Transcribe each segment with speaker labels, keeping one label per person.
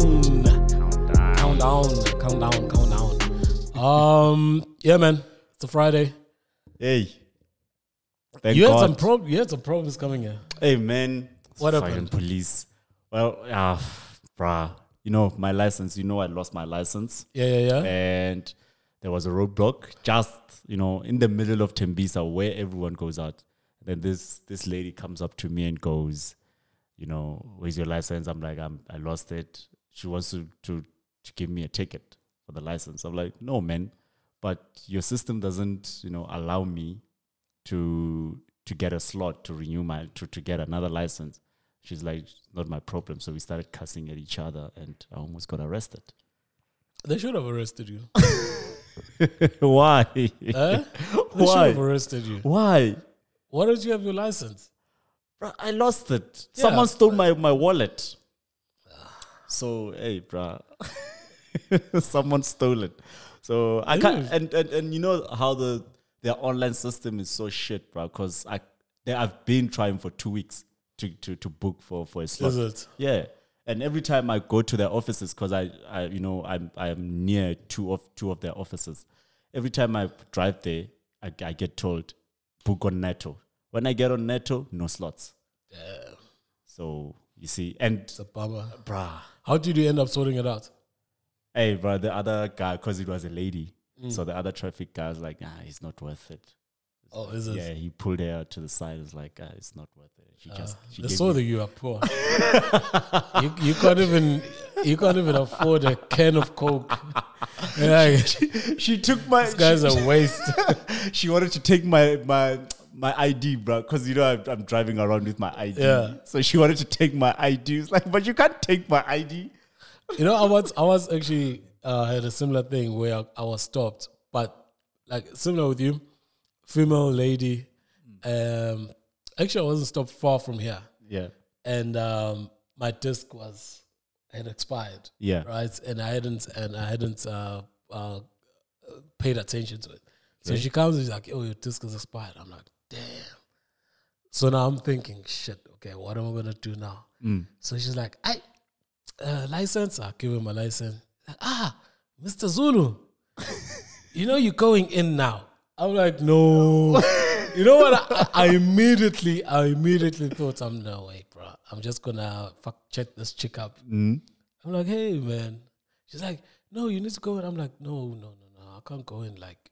Speaker 1: countdown. Countdown. Countdown. Countdown. Um. Yeah, man. It's a Friday.
Speaker 2: Hey. Thank
Speaker 1: you had some prob- You had some problems coming here.
Speaker 2: Hey man.
Speaker 1: What
Speaker 2: Fucking
Speaker 1: happened?
Speaker 2: Police. Well, ah, bruh. You know my license. You know I lost my license,
Speaker 1: Yeah, yeah, yeah.
Speaker 2: and there was a roadblock just you know in the middle of Tembisa where everyone goes out. And then this this lady comes up to me and goes, you know, where's your license? I'm like, I'm I lost it. She wants to to to give me a ticket for the license. I'm like, no, man. But your system doesn't, you know, allow me to to get a slot to renew my to, to get another license. She's like, not my problem. So we started cussing at each other and I almost got arrested.
Speaker 1: They should have arrested you.
Speaker 2: Why?
Speaker 1: Huh? They should
Speaker 2: Why?
Speaker 1: have arrested you.
Speaker 2: Why?
Speaker 1: Why don't you have your license?
Speaker 2: Bruh, I lost it.
Speaker 1: Yeah.
Speaker 2: Someone stole my, my wallet. So hey, bruh. Someone stole it. So I can't and, and and you know how the their online system is so shit, bruh, because I they I've been trying for two weeks to, to, to book for, for a slot.
Speaker 1: Is it?
Speaker 2: Yeah. And every time I go to their offices, because I, I, you know, I'm, I'm near two of two of their offices. Every time I drive there, I, I get told, book on Netto. When I get on Netto, no slots.
Speaker 1: Yeah.
Speaker 2: So you see, and
Speaker 1: It's a bummer.
Speaker 2: bruh,
Speaker 1: How did you end up sorting it out?
Speaker 2: hey, bro, the other guy, because it was a lady,
Speaker 1: Mm.
Speaker 2: so the other traffic guy was like, ah, it's not worth it.
Speaker 1: Oh, is it?
Speaker 2: Yeah, he pulled her to the side. It's like, ah, it's not worth it. She just, she
Speaker 1: They saw that you are poor. you, you can't even you can't even afford a can of coke. Yeah,
Speaker 2: she took my
Speaker 1: these guys
Speaker 2: she-
Speaker 1: are waste.
Speaker 2: she wanted to take my my my ID, bro, because you know I'm, I'm driving around with my ID.
Speaker 1: Yeah.
Speaker 2: So she wanted to take my ID. It's like, but you can't take my ID.
Speaker 1: You know, I was I was actually uh, had a similar thing where I, I was stopped, but like similar with you, female lady. Um, actually, I wasn't stopped far from here,
Speaker 2: Yeah.
Speaker 1: and um, my disc was had expired.
Speaker 2: Yeah.
Speaker 1: right, and I hadn't and I hadn't uh, uh, paid attention to it. So she comes and she's like, "Oh, your disc is expired." I'm like, "Damn." So now I'm thinking, "Shit, okay, what am I gonna do now?"
Speaker 2: Mm.
Speaker 1: So she's like, I uh, license. I give him my license. Like, ah, Mr. Zulu, you know you're going in now. I'm like, no. you know what? I, I immediately, I immediately thought, I'm no way, bro. I'm just gonna fuck check this chick up.
Speaker 2: Mm.
Speaker 1: I'm like, hey, man. She's like, no, you need to go in. I'm like, no, no, no, no. I can't go in. Like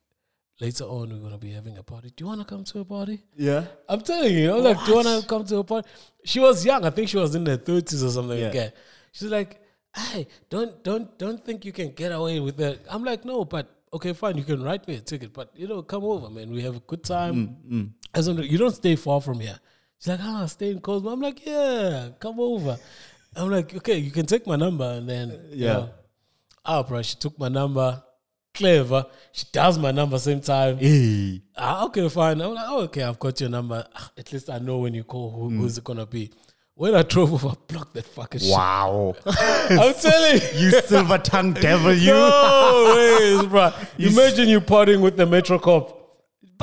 Speaker 1: later on, we're gonna be having a party. Do you wanna come to a party?
Speaker 2: Yeah.
Speaker 1: I'm telling you, I was like, do you want to come to a party? She was young. I think she was in her 30s or something
Speaker 2: Yeah.
Speaker 1: like that. She's like, hey, don't, don't, don't think you can get away with that. I'm like, no, but okay, fine. You can write me a ticket, but you know, come over, man. We have a good time.
Speaker 2: Mm.
Speaker 1: As in, you don't stay far from here. She's like, ah, stay in Cosmo. I'm like, yeah, come over. I'm like, okay, you can take my number and then, you
Speaker 2: Yeah.
Speaker 1: know. Ah, bro, she took my number. Clever. She does my number same time.
Speaker 2: Hey.
Speaker 1: Ah, okay, fine. I'm like, oh, okay, I've got your number. Ah, At least I know when you call who, who's it gonna be. When I drove over, I blocked that fucking
Speaker 2: Wow.
Speaker 1: shit. I'm telling you.
Speaker 2: you silver tongue devil, you.
Speaker 1: No ways, bro. Imagine you partying with the Metro Cop.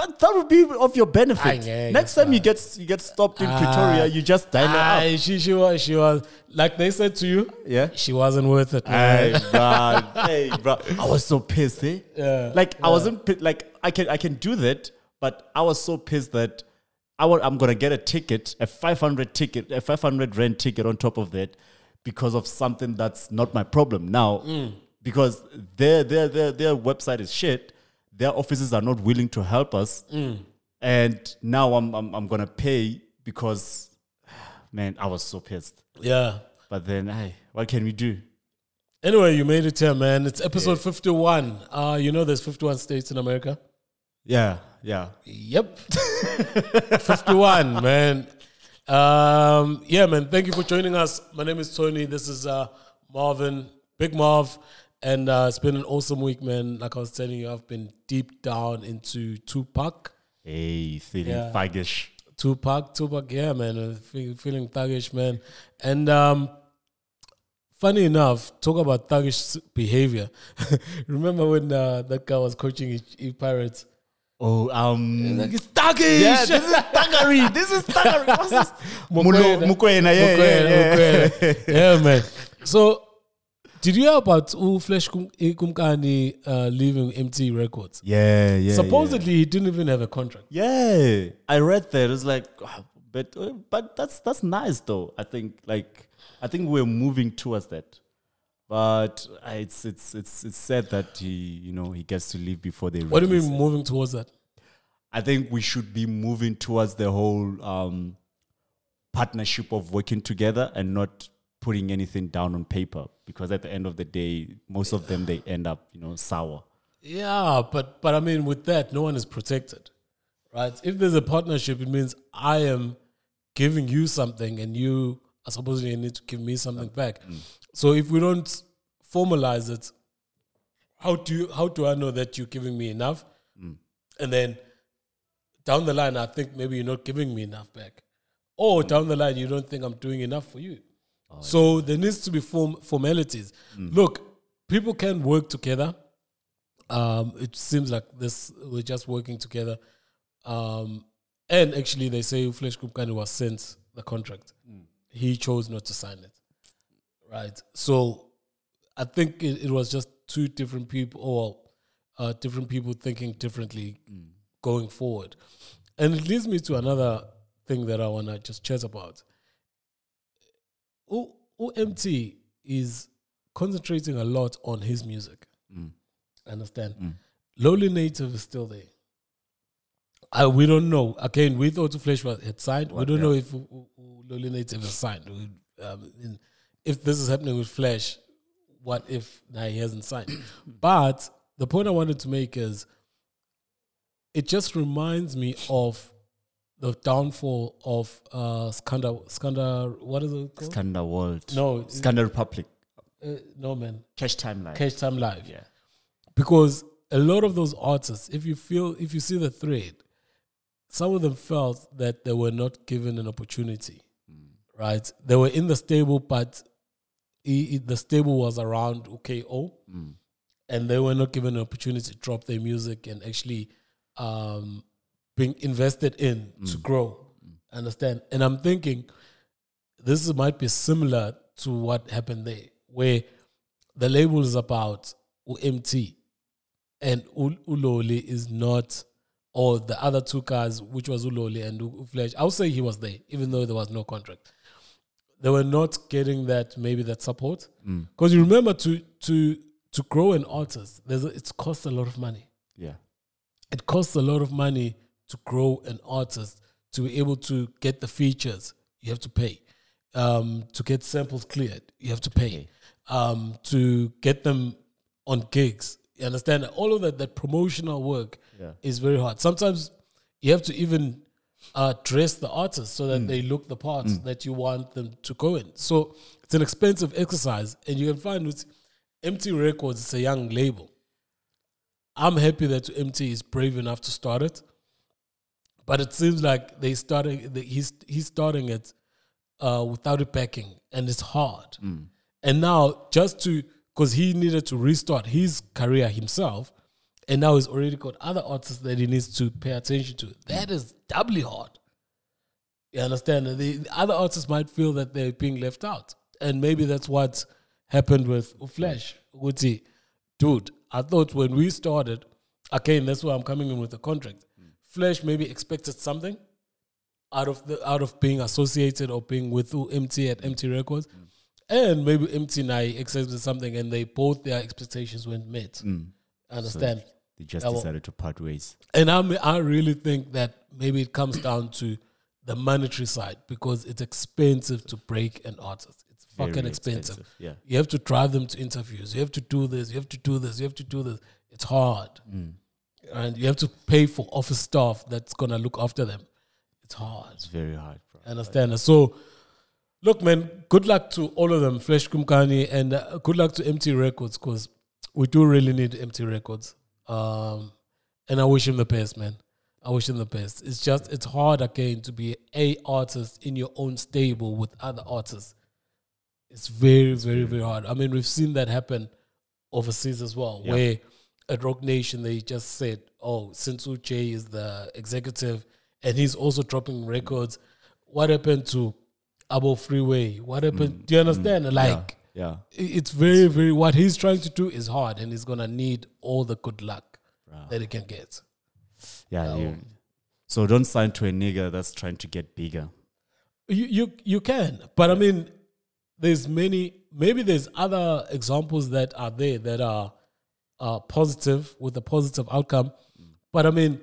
Speaker 2: But that would be of your benefit.
Speaker 1: Yeah,
Speaker 2: Next time you get you get stopped in
Speaker 1: Ah.
Speaker 2: Pretoria, you just dial her up.
Speaker 1: Aye, she, she was, she was, like they said to you,
Speaker 2: Yeah.
Speaker 1: she wasn't worth it, man.
Speaker 2: Hey, bro. hey, bro. I was so pissed, eh?
Speaker 1: Yeah,
Speaker 2: Like I wasn't pi- like I can I can do that, but I was so pissed that I wa- I'm gonna get a ticket, a 500 ticket, a 500 rent ticket on top of that, because of something that's not my problem now. Because their their their their website is shit. Their offices are not willing to help us, and now I'm I'm, I'm gonna pay because, man, I was so pissed.
Speaker 1: Yeah.
Speaker 2: But then, hey, what can we do?
Speaker 1: Anyway, you made it here, man. It's episode 51. Uh, you know there's 51 states in America?
Speaker 2: Yeah, yeah.
Speaker 1: Yep. 51, man. Um, yeah, man. Thank you for joining us. My name is Tony. This is uh, Marvin, Big Marv. And uh, it's been an awesome week, man. Like I was telling you, I've been deep down into Tupac.
Speaker 2: Hey, feeling
Speaker 1: Yeah.
Speaker 2: faggish.
Speaker 1: Tupac, Tupac, yeah, man. uh, fe- Feeling thuggish, man. And um, funny enough, talk about thuggish behavior. Remember when uh, that guy was coaching E Pirates?
Speaker 2: Oh, um,
Speaker 1: Like, it's thuggish!
Speaker 2: yeah, this is thuggery. This is thuggery. What's this?
Speaker 1: Mokwena.
Speaker 2: Mulo- Mokwena, yeah, yeah, yeah.
Speaker 1: Yeah, man. So Did you hear about U Flash Kum- eh, Kumkani uh, leaving Emtee Records?
Speaker 2: Yeah, yeah.
Speaker 1: Supposedly, he didn't even have a contract.
Speaker 2: Yeah, I read that. It's like, ah, but uh, but that's that's nice though. I think like I think we're moving towards that. But uh, it's it's it's it's sad that he you know he gets to leave before they.
Speaker 1: What do you mean
Speaker 2: it.
Speaker 1: moving towards that?
Speaker 2: I think we should be moving towards the whole um, partnership of working together and not putting anything down on paper because at the end of the day, most of them they end up you know sour.
Speaker 1: Yeah, but but I mean, with that, no one is protected, right? If there's a partnership, it means I am giving you something, and you are supposedly need to give me something back. Mm. So if we don't formalize it, how do you how do I know that you're giving me enough? Mm. And then down the line, I think maybe you're not giving me enough back, or down the line, you don't think I'm doing enough for you. So there needs to be form formalities. Look, people can work together um, it seems like this we're just working together. Um, and actually, they say Flesh Group kind of was sent the contract. He chose not to sign it. Right. So I think it, it was just two different people, or uh, different people thinking differently going forward. And it leads me to another thing that I want to just chat about. O- OMT is concentrating a lot on his music. Understand? Lolli Native is still there. I, we don't know. Again, we thought Flash was had signed. we don't know if Lolli Native is signed. We, um, if this is happening with Flash, what if now he hasn't signed? but the point I wanted to make is it just reminds me of the downfall of uh Skanda Skanda what is it called?
Speaker 2: Skhanda World.
Speaker 1: No,
Speaker 2: Skhanda Republic.
Speaker 1: uh, no man.
Speaker 2: Cash Timeline.
Speaker 1: Cash Time Life.
Speaker 2: Yeah.
Speaker 1: Because a lot of those artists, if you feel if you see the thread, some of them felt that they were not given an opportunity. Right? They were in the stable, but i- the stable was around OKO and they were not given an opportunity to drop their music and actually um, being invested in to mm. grow. Understand? And I'm thinking this might be similar to what happened there, where the label is about UMT and Uloli is not, or the other two guys, which was Uloli and U- Flash. I would say he was there, even though there was no contract. They were not getting that maybe that support mm. because you remember to to to grow an artist, there's a, it's cost a lot of money
Speaker 2: Yeah.
Speaker 1: it costs a lot of money to grow an artist to be able to get the features you have to pay. Um, to get samples cleared you have to pay. Um, to get them on gigs you understand? All of that that promotional work
Speaker 2: Yeah.
Speaker 1: is very hard. Sometimes you have to even uh, dress the artist so that they look the part that you want them to go in. So it's an expensive exercise and you can find with Emtee records it's a young label. I'm happy that Emtee is brave enough to start it, but it seems like they starting. the- He's he's starting it uh, without it backing, and it's hard. And now just to because he needed to restart his career himself, and now he's already got other artists that he needs to pay attention to. That is doubly hard. You understand? The, the other artists might feel that they're being left out, and maybe that's what happened with Flash. Uti, dude, I thought when we started, again, that's why I'm coming in with the contract. Flash maybe expected something out of the out of being associated or being with Emtee at Emtee Records, mm. and maybe Emtee and I expected something, and they both their expectations weren't met. Mm. Understand?
Speaker 2: They just decided to part ways.
Speaker 1: And I I really think that maybe it comes down to the monetary side because it's expensive to break an artist. It's fucking
Speaker 2: Very
Speaker 1: expensive.
Speaker 2: Yeah.
Speaker 1: You have to drive them to interviews. You have to do this. You have to do this. You have to do this. It's hard, mm. And you have to pay for office staff that's gonna look after them. It's hard.
Speaker 2: It's very hard, bro.
Speaker 1: Understand? So, look, man. Good luck to all of them, Flash Kumkani, and uh, good luck to Emtee Records because we do really need Emtee Records. Um, and I wish him the best, man. I wish him the best. It's just it's hard again to be a artist in your own stable with other artists. It's very, very, very hard. I mean, we've seen that happen overseas as well, where at Roc Nation they just said, "Oh, since Uche is the executive and he's also dropping records, what happened to Abo Freeway? What happened? Mm, do you understand? Mm, like
Speaker 2: Yeah.
Speaker 1: I- It's very, very. What he's trying to do is hard, and he's gonna need all the good luck that he can get.
Speaker 2: Yeah. You, so don't sign to a nigga that's trying to get bigger.
Speaker 1: You you you can, but I mean, there's many. Maybe there's other examples that are there that are uh, positive with a positive outcome, but I mean,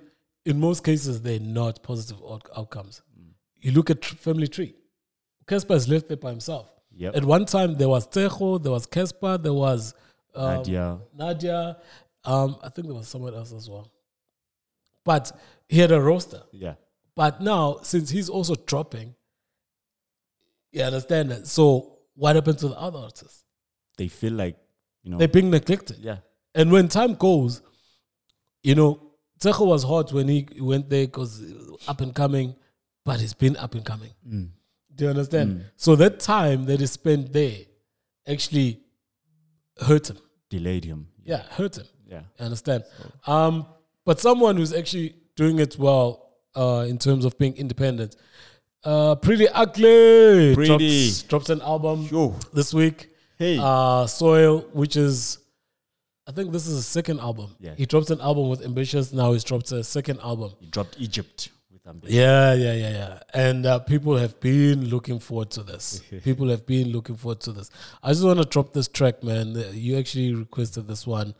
Speaker 1: in most cases, they're not positive out- outcomes. You look at tr- Family Tree. Cassper is left there by himself.
Speaker 2: Yep.
Speaker 1: At one time, there was Tshego, there was Cassper, there was um,
Speaker 2: Nadia.
Speaker 1: Nadia. Um, I think there was someone else as well. But he had a roster.
Speaker 2: Yeah.
Speaker 1: But now, since he's also dropping, you understand that. So, what happened to the other artists?
Speaker 2: They feel like, you know,
Speaker 1: They're being neglected.
Speaker 2: yeah.
Speaker 1: And when time goes, you know, Tshego was hot when he went there because up and coming, but he's been up and coming. Do you understand? So that time that he spent there actually hurt him.
Speaker 2: Delayed him.
Speaker 1: Yeah, hurt him.
Speaker 2: Yeah.
Speaker 1: I understand. Um, but someone who's actually doing it well uh, in terms of being independent. Uh, Priddy Ugly
Speaker 2: Priddy.
Speaker 1: Drops, drops an album
Speaker 2: Yo.
Speaker 1: this week.
Speaker 2: Hey.
Speaker 1: Uh, Soil, which is, I think this is his second album.
Speaker 2: Yeah.
Speaker 1: He dropped an album with Ambitious. Now he's dropped a second album.
Speaker 2: he dropped Egypt with ambition.
Speaker 1: Yeah, yeah, yeah, yeah. And uh, people have been looking forward to this. people have been looking forward to this. I just want to drop this track, man. You actually requested this one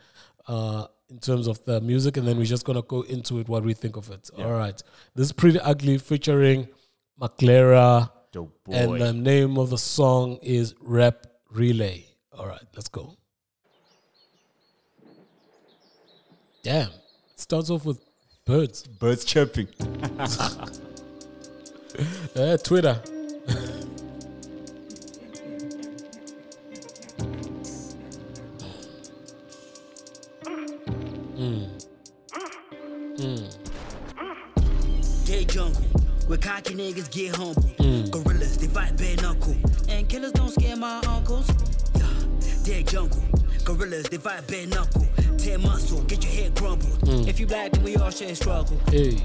Speaker 1: uh, in terms of the music, and then we're just gonna go into it what we think of it. All right, this is Priddy Ugly, featuring
Speaker 2: boy.
Speaker 1: and the name of the song is Rap Relay. All right, let's go. Damn, it starts off with birds.
Speaker 2: Birds chirping.
Speaker 1: Uh, Twitter.
Speaker 3: Dead jungle, where cocky niggas get humble. Gorillas, they fight bare knuckle. And killers don't scare my uncles. Yeah, dead jungle, gorillas, they fight bare knuckle. Tear muscle, get your head crumbled. Mm. If you black, then we all share struggle.
Speaker 1: Hey.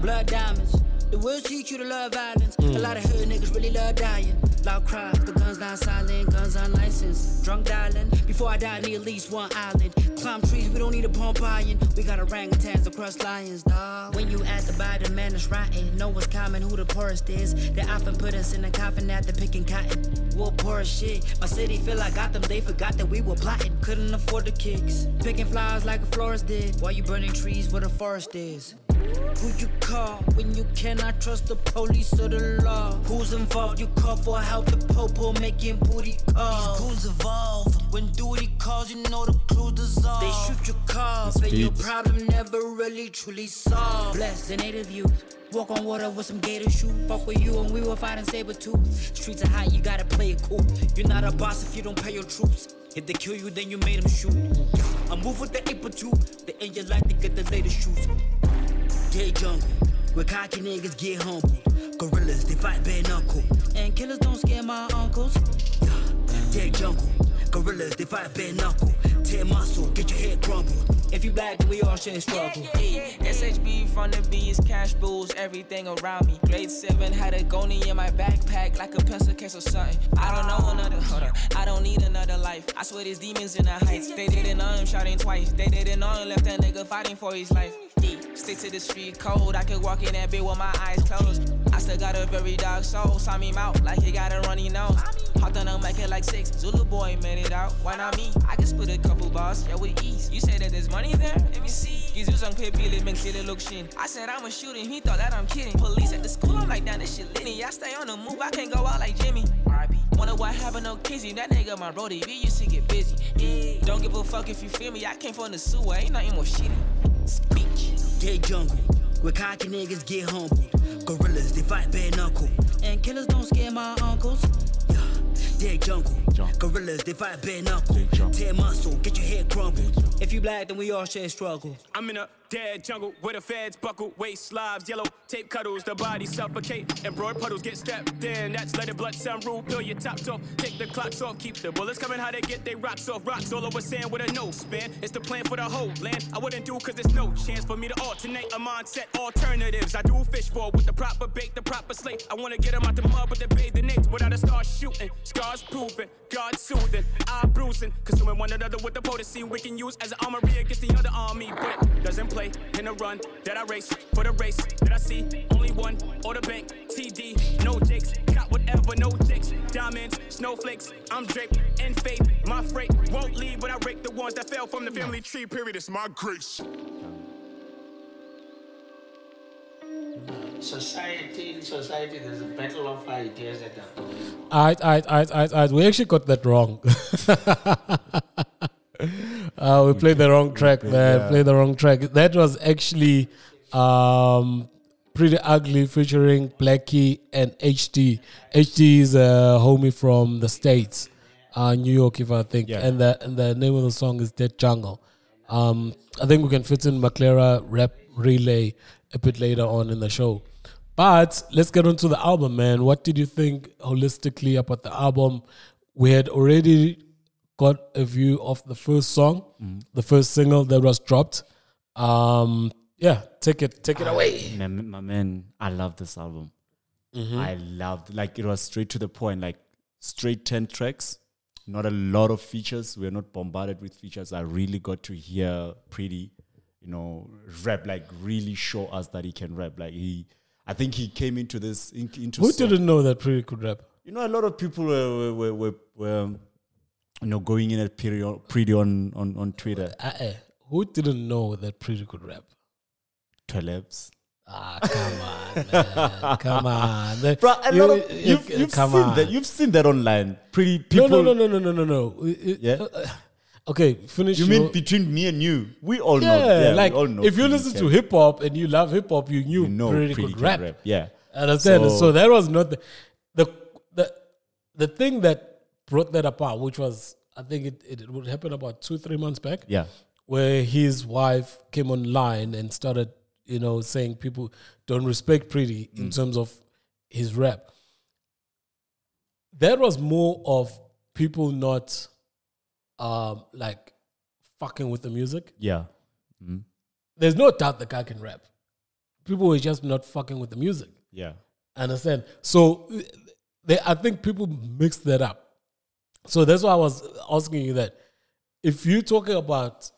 Speaker 3: Blood diamonds. The words teach you to love violence. A mm. lot of hood niggas really love dying. Loud cries, the guns not silent, guns unlicensed. Drunk dialing. Before I die, I need at least one island. Climb trees, we don't need a pump iron. We got orangutans across lions, dog. When you at the bottom, man, it's rotten. Know what's common, who the poorest is. They often put us in a coffin after picking cotton. We're poor shit. My city feel like Gotham, they forgot that we were plotting. Couldn't afford the kicks. Picking flowers like a florist did. While you burning trees where the forest is. Who you call when you cannot trust the police or the law? Who's involved? You call for help, the popo making booty calls. These goons evolve. When duty calls, you know the clues dissolve. They shoot your cars, but your problem never really truly solved. Blessed the native youth. Walk on water with some gator shoes. Fuck with you and we will fight and saber tooth. Streets are hot, you gotta play it cool. You're not a boss if you don't pay your troops. If they kill you, then you made them shoot. I move with the April 2. They end your life to get the latest shoes. Dead jungle, where cocky niggas get humble. Gorillas, they fight bare knuckle. And killers don't scare my uncles. Dead jungle, gorillas, they fight bare knuckle. Tear muscle, get your head crumbled. If you black, then we all share struggle.
Speaker 4: Hey, SHB from the bees, cash bulls, everything around me. Grade 7 had a goni in my backpack like a pencil case or something. I don't know oh. another, hold up, I don't need another life. I swear there's demons in the heights. They didn't know him shouting twice. They didn't know him left that nigga fighting for his life. Stick to the street cold. I could walk in that bit with my eyes closed. I still got a very dark soul, saw me mouth like he got a runny nose. Hopped on a make it like six, Zulu boy made it out. Why not me? I can split a couple bars, yeah, with ease. You say that there's money there? Let me see. Gives you some pay it makes it look shin. I said I'ma shoot him, he thought that I'm kidding. Police at the school, I'm like, damn, this shit litty. I stay on the move, I can't go out like Jimmy. RIP. Wonder what happened, no kizzy. That nigga, my brody, we used to get busy. Yeah. Don't give a fuck if you feel me, I came from the sewer, ain't nothing more shitty. Speech.
Speaker 3: Dead jungle, where cocky niggas get humbled. Gorillas, they fight bare knuckle. And killers don't scare my uncles. Yeah. Dead jungle, gorillas, they fight bare knuckle. Tear muscle, get your head crumbled. If you black, then we all share struggle.
Speaker 5: I'm in a dead jungle where the feds buckle, waist slobs, yellow tape cuddles, the body suffocate, and broad puddles get strapped in. That's let the blood sound rule, peel your tops off, take the clocks off, keep the bullets coming, how they get they rocks off, rocks all over sand with a no span. It's the plan for the whole land. I wouldn't do cause there's no chance for me to alternate a mindset alternatives. I do fish for with the proper bait, the proper slate. I wanna get 'em out the mud but with the bathing apes without a star shooting. Scar scars proven, God soothing, I bruising. Consuming one another with the potency we can use as an armory against the other army. But it doesn't play in a run that I race for the race that I see. Only one or the bank, TD, no jakes. Got whatever, no jakes. Diamonds, snowflakes, I'm draped in faith. My freight won't leave but I rake the ones that fell from the family tree. Period, it's my grace.
Speaker 6: Society, in society, there's a battle of ideas that are going on.
Speaker 1: I, I, I, I, I, we actually got that wrong. uh, we played the wrong track, man. Played the wrong track. That was actually um, Priddy Ugly, featuring Blackie and HD. HD is a homie from the states, uh, New York, if I think.
Speaker 2: Yeah.
Speaker 1: And the and the name of the song is Dead Jungle. Um, I think we can fit in McLaren rap relay a bit later on in the show. But let's get on to the album, man. What did you think holistically about the album? We had already got a view of the first song, mm-hmm. the first single that was dropped. Um, yeah, take it, take it ah, away.
Speaker 2: Man, my man, I love this album. Mm-hmm. I loved like it was straight to the point, like straight ten tracks, not a lot of features. We're not bombarded with features. I really got to hear Priddy, you know, rap like really show us that he can rap. Like he, I think he came into this in, into
Speaker 1: Who
Speaker 2: song-
Speaker 1: didn't know that Priddy could rap?
Speaker 2: you know, a lot of people were were, were, were, were you know going in at Priddy on, Priddy on on on Twitter.
Speaker 1: Uh-uh. Who didn't know that Priddy could rap?
Speaker 2: Twelves.
Speaker 1: Ah, come on, man. come on. The-
Speaker 2: Bro, a
Speaker 1: you-
Speaker 2: lot of
Speaker 1: you-
Speaker 2: you've,
Speaker 1: you-
Speaker 2: you've
Speaker 1: come
Speaker 2: seen
Speaker 1: on.
Speaker 2: that. You've seen that online. Pretty people.
Speaker 1: no, no, no, no, no, no, no. Uh, uh,
Speaker 2: Yeah?
Speaker 1: uh, okay, finish.
Speaker 2: You
Speaker 1: your-
Speaker 2: mean between me and you? We all know. Yeah,
Speaker 1: like
Speaker 2: we all know
Speaker 1: if you
Speaker 2: Pretty
Speaker 1: listen to hip hop and you love hip hop, you knew
Speaker 2: you know
Speaker 1: pretty,
Speaker 2: Pretty
Speaker 1: good
Speaker 2: can
Speaker 1: rap.
Speaker 2: Yeah.
Speaker 1: Understand? So,
Speaker 2: So-
Speaker 1: that was not the, the the the thing that brought that apart, which was I think it, it, would happen about two three months back.
Speaker 2: Yeah.
Speaker 1: where his wife came online and started, you know, saying people don't respect Priddy
Speaker 2: Mm.
Speaker 1: in terms of his rap. That was more of people not um like fucking with the music.
Speaker 2: Yeah.
Speaker 1: There's no doubt the guy can rap. People were just not fucking with the music.
Speaker 2: Yeah.
Speaker 1: Understand? So they, I think people mix that up. So that's why I was asking you that. If you're talking about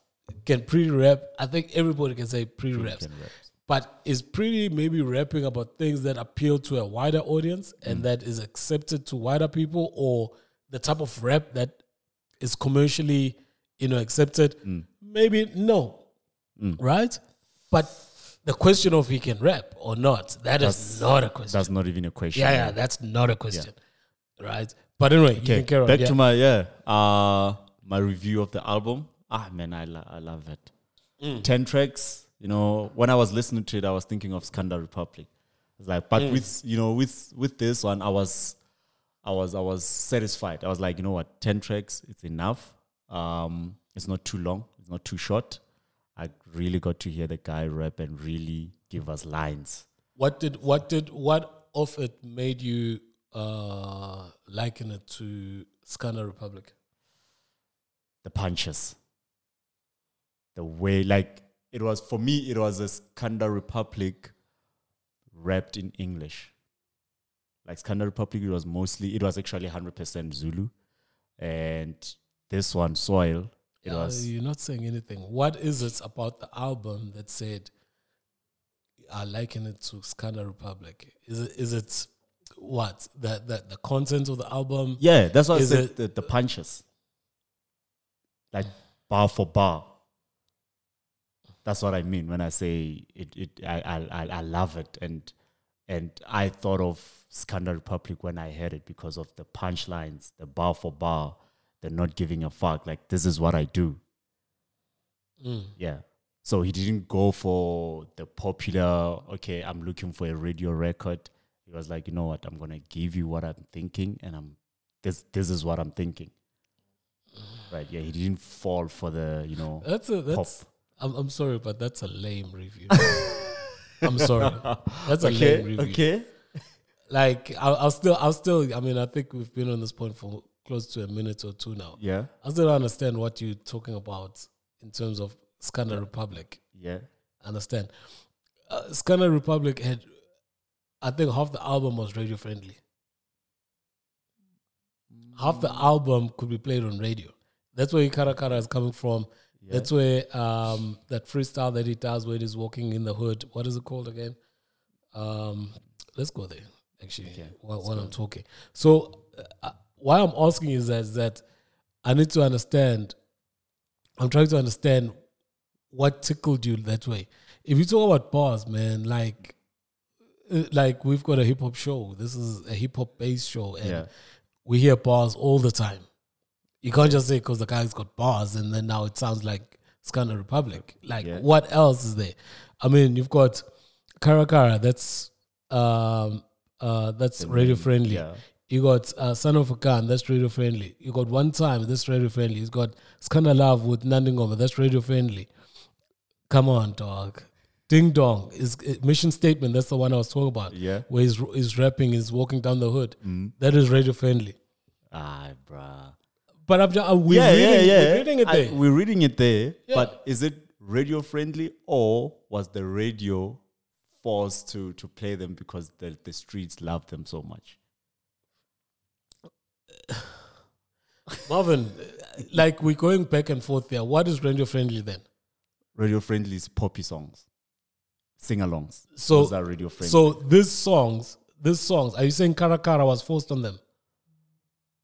Speaker 1: can Priddy rap, I think everybody can say Priddy raps.
Speaker 2: can rap.
Speaker 1: But is Priddy maybe rapping about things that appeal to a wider audience
Speaker 2: Mm.
Speaker 1: and that is accepted to wider people, or the type of rap that is commercially, you know, accepted?
Speaker 2: Mm.
Speaker 1: Maybe no, right? But the question of he can rap or not, that is not a question.
Speaker 2: That's not even a question.
Speaker 1: Yeah, yeah, that's not a question, right? But anyway, you
Speaker 2: Okay.
Speaker 1: carry on.
Speaker 2: Back
Speaker 1: yeah.
Speaker 2: to my yeah. Uh my review of the album. Ah man, I lo- I love it.
Speaker 1: Mm.
Speaker 2: Ten tracks. You know, when I was listening to it, I was thinking of Skhanda Republic. It's like, but
Speaker 1: Mm.
Speaker 2: with you know, with with this one, I was I was I was satisfied. I was like, you know what, ten tracks, it's enough. Um, it's not too long, it's not too short. I really got to hear the guy rap and really give us lines.
Speaker 1: what did what did what of it made you uh liken it to Skhanda Republic?
Speaker 2: the punches. The way, like, it was for me, it was a Skhanda Republic wrapped in English. Like, Skhanda Republic, it was mostly, it was actually 100% Zulu. And this one, Soil, it
Speaker 1: Uh,
Speaker 2: was,
Speaker 1: you're not saying anything. What is it about the album that said I liken it to Skhanda Republic? Is it is it what the the, the content of the album?
Speaker 2: yeah, that's why I
Speaker 1: Is
Speaker 2: said
Speaker 1: it-
Speaker 2: the, the punches. Like, bar for bar. That's what I mean when I say it. It I I I, I love it, and and I thought of Skhanda Republic when I heard it because of the punchlines, the bar for bar, the not giving a fuck. Like this is what I do.
Speaker 1: Mm.
Speaker 2: Yeah. So he didn't go for the popular. Okay, I'm looking for a radio record. He was like, you know what? I'm gonna give you what I'm thinking, and I'm this. This is what I'm thinking. Right? Yeah. He didn't fall for the you know.
Speaker 1: That's a that's.
Speaker 2: Pop.
Speaker 1: I'm I'm sorry, but that's a lame review. I'm sorry. That's a
Speaker 2: okay.
Speaker 1: lame review.
Speaker 2: Okay.
Speaker 1: Like I'll, I'll still I'll still I mean I think we've been on this point for close to a minute or two now.
Speaker 2: Yeah.
Speaker 1: I still don't understand what you're talking about in terms of Skhanda Republic.
Speaker 2: Yeah.
Speaker 1: Understand? Uh, Skhanda Republic had, I think half the album was radio friendly. half the album could be played on radio. That's where Caracara is coming from. That's where um, that freestyle that he does when he's walking in the hood. What is it called again? Um, let's go there. Actually, while, while I'm talking. So, uh, why I'm asking is that, is that I need to understand. I'm trying to understand what tickled you that way. If you talk about bars, man, like, uh, like we've got a hip hop show. This is a hip hop based show, and
Speaker 2: Yeah.
Speaker 1: we hear bars all the time. You can't just say because the guy's got bars and then now it sounds like Skhanda Republic. Like,
Speaker 2: Yeah.
Speaker 1: what else is there? I mean, you've got Caracara, that's um, uh, that's radio friendly.
Speaker 2: yeah.
Speaker 1: You got uh, Son of a Gun, that's radio friendly. You got One Time, that's radio friendly. He's got Skhanda Love with Nandi Mngoma, that's radio friendly. Come on, dog. Ding Dong is uh, mission statement. That's the one I was talking about.
Speaker 2: Yeah. Mm.
Speaker 1: where he's, he's rapping, he's walking down the hood. That is radio friendly.
Speaker 2: Ah, bruh.
Speaker 1: But I'm just, uh, we're, reading, we're reading it
Speaker 2: I-
Speaker 1: there.
Speaker 2: we're reading it there.
Speaker 1: Yeah.
Speaker 2: But is it radio friendly or was the radio forced to to play them because the, the streets love them so much?
Speaker 1: Marvin, like we're going back and forth there. What is radio friendly then?
Speaker 2: Radio friendly is poppy songs, sing alongs.
Speaker 1: So,
Speaker 2: Those are radio friendly.
Speaker 1: so these songs, these songs, are you saying Caracara was forced on them?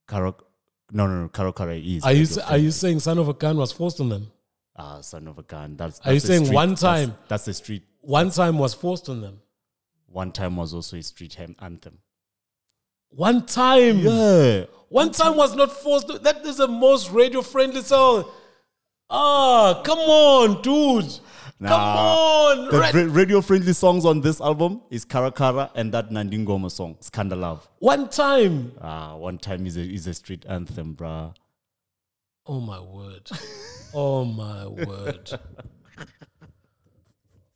Speaker 2: Karo, no, no, no. Karo Kara is.
Speaker 1: Are you sa- are you saying Son of a Gun was forced on them?
Speaker 2: Ah, son of a gun. That's.
Speaker 1: Are you saying
Speaker 2: street-
Speaker 1: one
Speaker 2: that's-
Speaker 1: time-
Speaker 2: That's, the street.
Speaker 1: One time was forced on them.
Speaker 2: One time was also a street hem- anthem.
Speaker 1: One time,
Speaker 2: Yeah.
Speaker 1: one time was not forced. To, that is the most radio friendly song. Ah, come on, dude. Come on,
Speaker 2: The
Speaker 1: Ra-
Speaker 2: ra- radio friendly songs on this album is Caracara and that Nandi Mngoma song, Skhanda Love.
Speaker 1: one time.
Speaker 2: Ah, one time is a is a street anthem, bruh.
Speaker 1: Oh my word. Oh my word.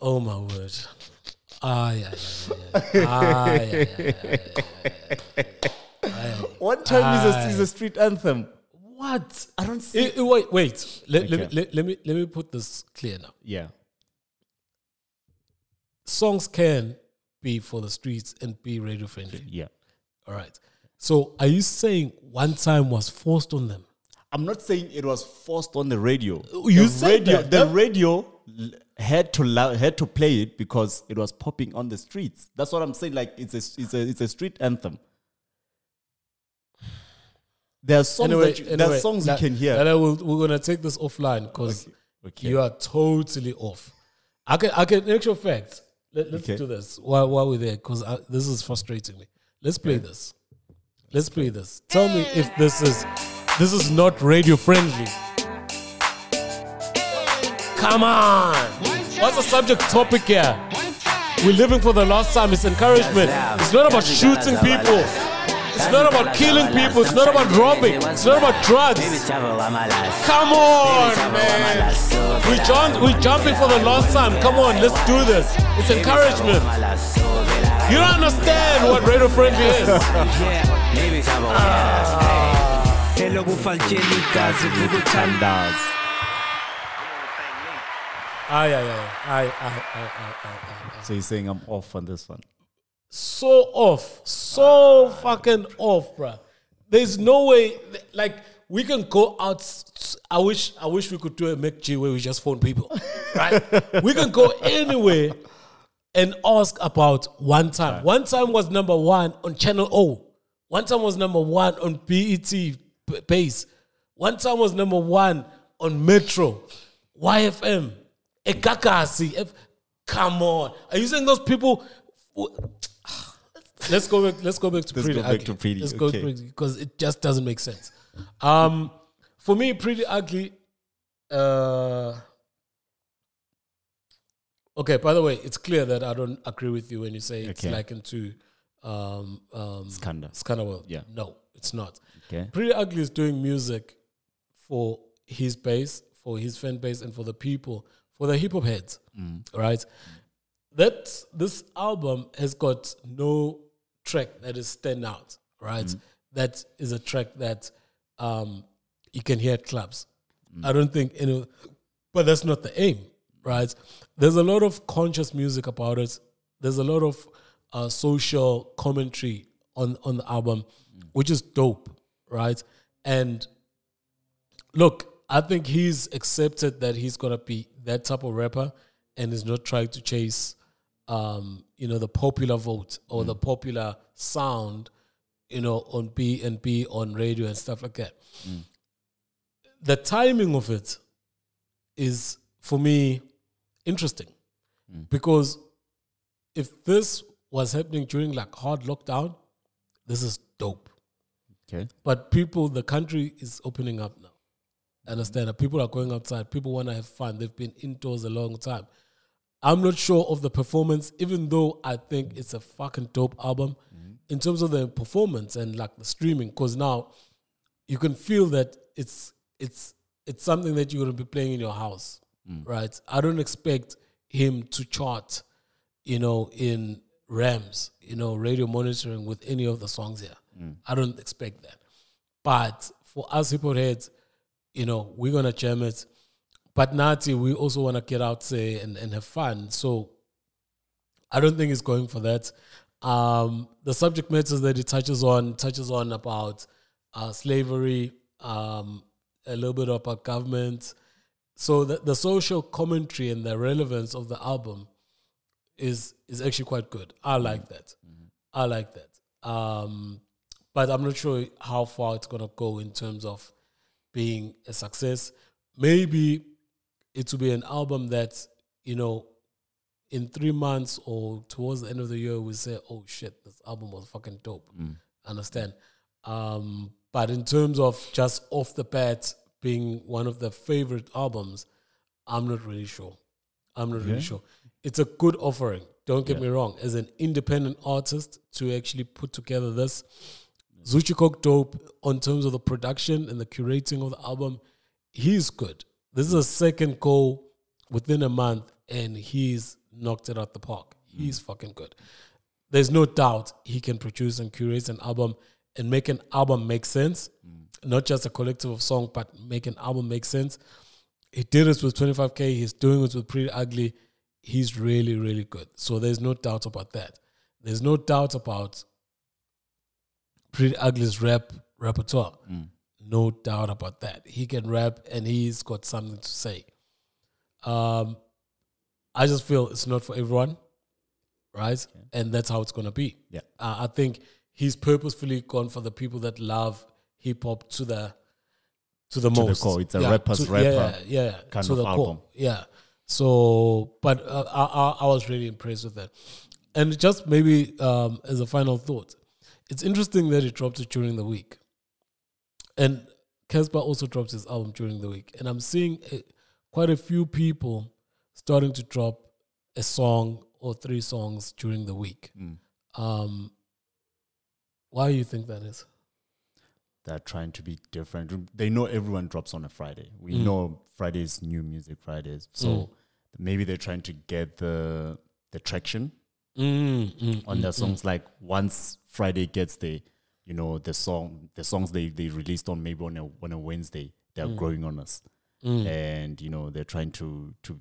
Speaker 1: Oh my word. Ah, yeah, yeah, yeah. Ah, yeah, yeah, yeah, yeah, yeah.
Speaker 2: One time is a, is a street anthem.
Speaker 1: What?
Speaker 2: I don't see.
Speaker 1: Eh, eh, wait, wait. Let, let, me,
Speaker 2: Okay.
Speaker 1: let, let me let me put this clear now.
Speaker 2: yeah.
Speaker 1: Songs can be for the streets and be radio friendly.
Speaker 2: Yeah.
Speaker 1: All right. So are you saying one time was forced on them?
Speaker 2: I'm not saying it was forced on the radio.
Speaker 1: You
Speaker 2: the
Speaker 1: said
Speaker 2: radio,
Speaker 1: that.
Speaker 2: The radio had to lou- had to play it because it was popping on the streets. That's what I'm saying. Like it's a it's a it's a street anthem. There are songs that you, there are songs you can hear.
Speaker 1: Lala, we'll- we're gonna take this offline because
Speaker 2: Okay.
Speaker 1: you are totally off. I can, I can, in actual fact, let, us
Speaker 2: Okay.
Speaker 1: do this while, while we're there because this is frustrating me. Let's play this. Let's play this. Tell me if this is, this is not radio friendly. Come on. What's the subject topic here? We're living for the last time. It's encouragement. It's not about shooting people. It's not about killing people. It's not about robbing. It's not about drugs. Come on, man. We jump, we jumping for the last time. Come on, let's do this. It's encouragement. You don't understand what radio friendly is.
Speaker 4: Ah.
Speaker 2: Tandas.
Speaker 1: Aye, aye, aye, aye, aye, aye, aye, aye, aye, aye.
Speaker 2: So you're saying I'm off on this one?
Speaker 1: So off, so fucking off, bruh. There's no way, like we can go out. I wish, I wish we could do a McG where we just phone people, right? we can go anywhere and ask about one time. One time was number one on Channel O. One time was number one on BET Base. One time was number one on Metro, YFM, Ekakasi. Come on, are you saying those people? Let's go back. Let's go back to
Speaker 2: Let's
Speaker 1: pretty
Speaker 2: go back
Speaker 1: ugly.
Speaker 2: to Priddy,
Speaker 1: Let's
Speaker 2: okay.
Speaker 1: go because it just doesn't make sense. Um, for me, Priddy Ugly. Uh, okay. By the way, it's clear that I don't agree with you when you say it's
Speaker 2: Okay.
Speaker 1: likened to um, um,
Speaker 2: Skhanda.
Speaker 1: Scannerworld.
Speaker 2: Yeah.
Speaker 1: No, it's not.
Speaker 2: Okay.
Speaker 1: Priddy Ugly is doing music for his base, for his fan base, and for the people, for the hip hop heads. Right? That this album has got no track that is stand out. Right? That is a track that um, you can hear at clubs. I don't think any, but that's not the aim, right? There's a lot of conscious music about it. There's a lot of uh, social commentary on on the album, which is dope, right? And look, I think he's accepted that he's gonna be that type of rapper, and is not trying to chase, um, you know, the popular vote or the mm. popular sound, you know, on B and B on radio and stuff like that. Mm. The timing of it is for me interesting mm. because if this was happening during like hard lockdown, this is dope.
Speaker 2: Okay.
Speaker 1: But people, the country is opening up now. Understand that people are going outside. People want to have fun. They've been indoors a long time. I'm not sure of the performance, even though I think mm. it's a fucking dope album mm. in terms of the performance and like the streaming. Because now you can feel that it's it's it's something that you're gonna be playing in your house, mm. right? I don't expect him to chart, you know, in RAMs, you know, radio monitoring with any of the songs here. I don't expect that. But for us hip hop heads, you know, we're gonna jam it. But Nati, we also wanna get out there and, and have fun. So I don't think it's going for that. Um, the subject matters that it touches on touches on about uh, slavery, um, a little bit about government. So the, the social commentary and the relevance of the album is is actually quite good. I like that. I like that. Um, but I'm not sure how far it's gonna go in terms of being a success. Maybe it will be an album that you know in three months or towards the end of the year we say, "Oh shit, this album was fucking dope." Understand? Um, but in terms of just off the bat being one of the favorite albums, I'm not really sure. I'm not really sure. It's a good offering. Don't get me wrong. As an independent artist, to actually put together this, Zoocci Coke Dope on terms of the production and the curating of the album. He's good. This is a second go within a month, and he's knocked it out the park. He's mm. fucking good. There's no doubt he can produce and curate an album and make an album make sense, mm. not just a collective of songs, but make an album make sense. He did it with 25k. He's doing it with Priddy Ugly. He's really, really good. So there's no doubt about that. There's no doubt about Priddy Ugly's rap repertoire. No doubt about that. He can rap and he's got something to say. Um, I just feel it's not for everyone, right? And that's how it's gonna be.
Speaker 2: Yeah.
Speaker 1: Uh, I think he's purposefully gone for the people that love hip hop to the to the
Speaker 2: To the
Speaker 1: most.
Speaker 2: core. It's a rapper's
Speaker 1: to-
Speaker 2: rapper
Speaker 1: Yeah, yeah, yeah,
Speaker 2: kind
Speaker 1: to
Speaker 2: of
Speaker 1: the core.
Speaker 2: album.
Speaker 1: Yeah. So, but uh, I, I I was really impressed with that. And just maybe um, as a final thought, it's interesting that he dropped it during the week. And Cassper also dropped his album during the week. And I'm seeing uh quite a few people starting to drop a song or three songs during the week. Um, why do you think that is?
Speaker 2: They're trying to be different. They know everyone drops on a Friday. We
Speaker 1: Mm.
Speaker 2: know Fridays new music Fridays. So maybe they're trying to get the the traction
Speaker 1: Mm, mm,
Speaker 2: on
Speaker 1: mm,
Speaker 2: their
Speaker 1: mm.
Speaker 2: songs. Like once Friday gets the, you know, the song, the songs they they released on maybe on a on a Wednesday, they're
Speaker 1: Mm.
Speaker 2: growing on us, and you know they're trying to to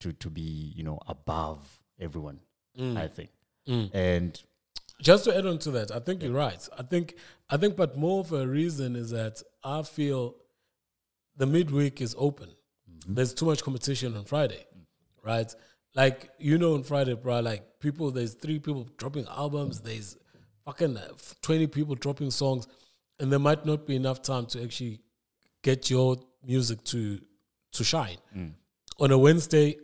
Speaker 2: to to be you know above everyone.
Speaker 1: Mm.
Speaker 2: I think, and
Speaker 1: Just to add on to that, I think you're right. I think I think, but more of a reason is that I feel the midweek is open. There's too much competition on Friday, right? Like you know, on Friday, bro, like people, there's three people dropping albums. There's fucking uh, twenty people dropping songs, and there might not be enough time to actually get your music to to shine. On a Wednesday,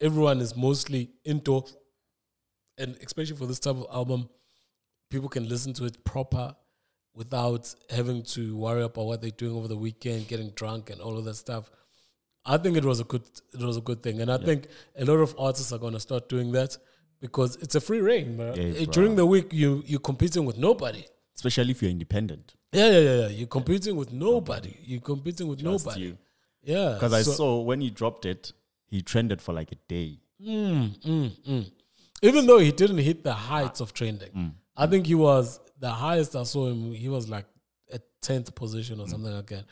Speaker 1: everyone is mostly indoor, and especially for this type of album, people can listen to it proper without having to worry about what they're doing over the weekend, getting drunk and all of that stuff. I think it was a good it was a good thing, and I think a lot of artists are going to start doing that because it's a free reign. Man.
Speaker 2: Yeah, bro.
Speaker 1: During the week, you you're competing with nobody.
Speaker 2: especially if you're independent.
Speaker 1: Yeah, yeah, yeah, yeah. You're competing with nobody. You're competing with
Speaker 2: Just
Speaker 1: nobody.
Speaker 2: you.
Speaker 1: Yeah,
Speaker 2: Because I saw when he dropped it, he trended for like a day.
Speaker 1: Mm, mm, mm. Even though he didn't hit the heights of trending,
Speaker 2: Mm.
Speaker 1: I think he was the highest I saw him. He was like a tenth position
Speaker 2: Mm.
Speaker 1: or something like that,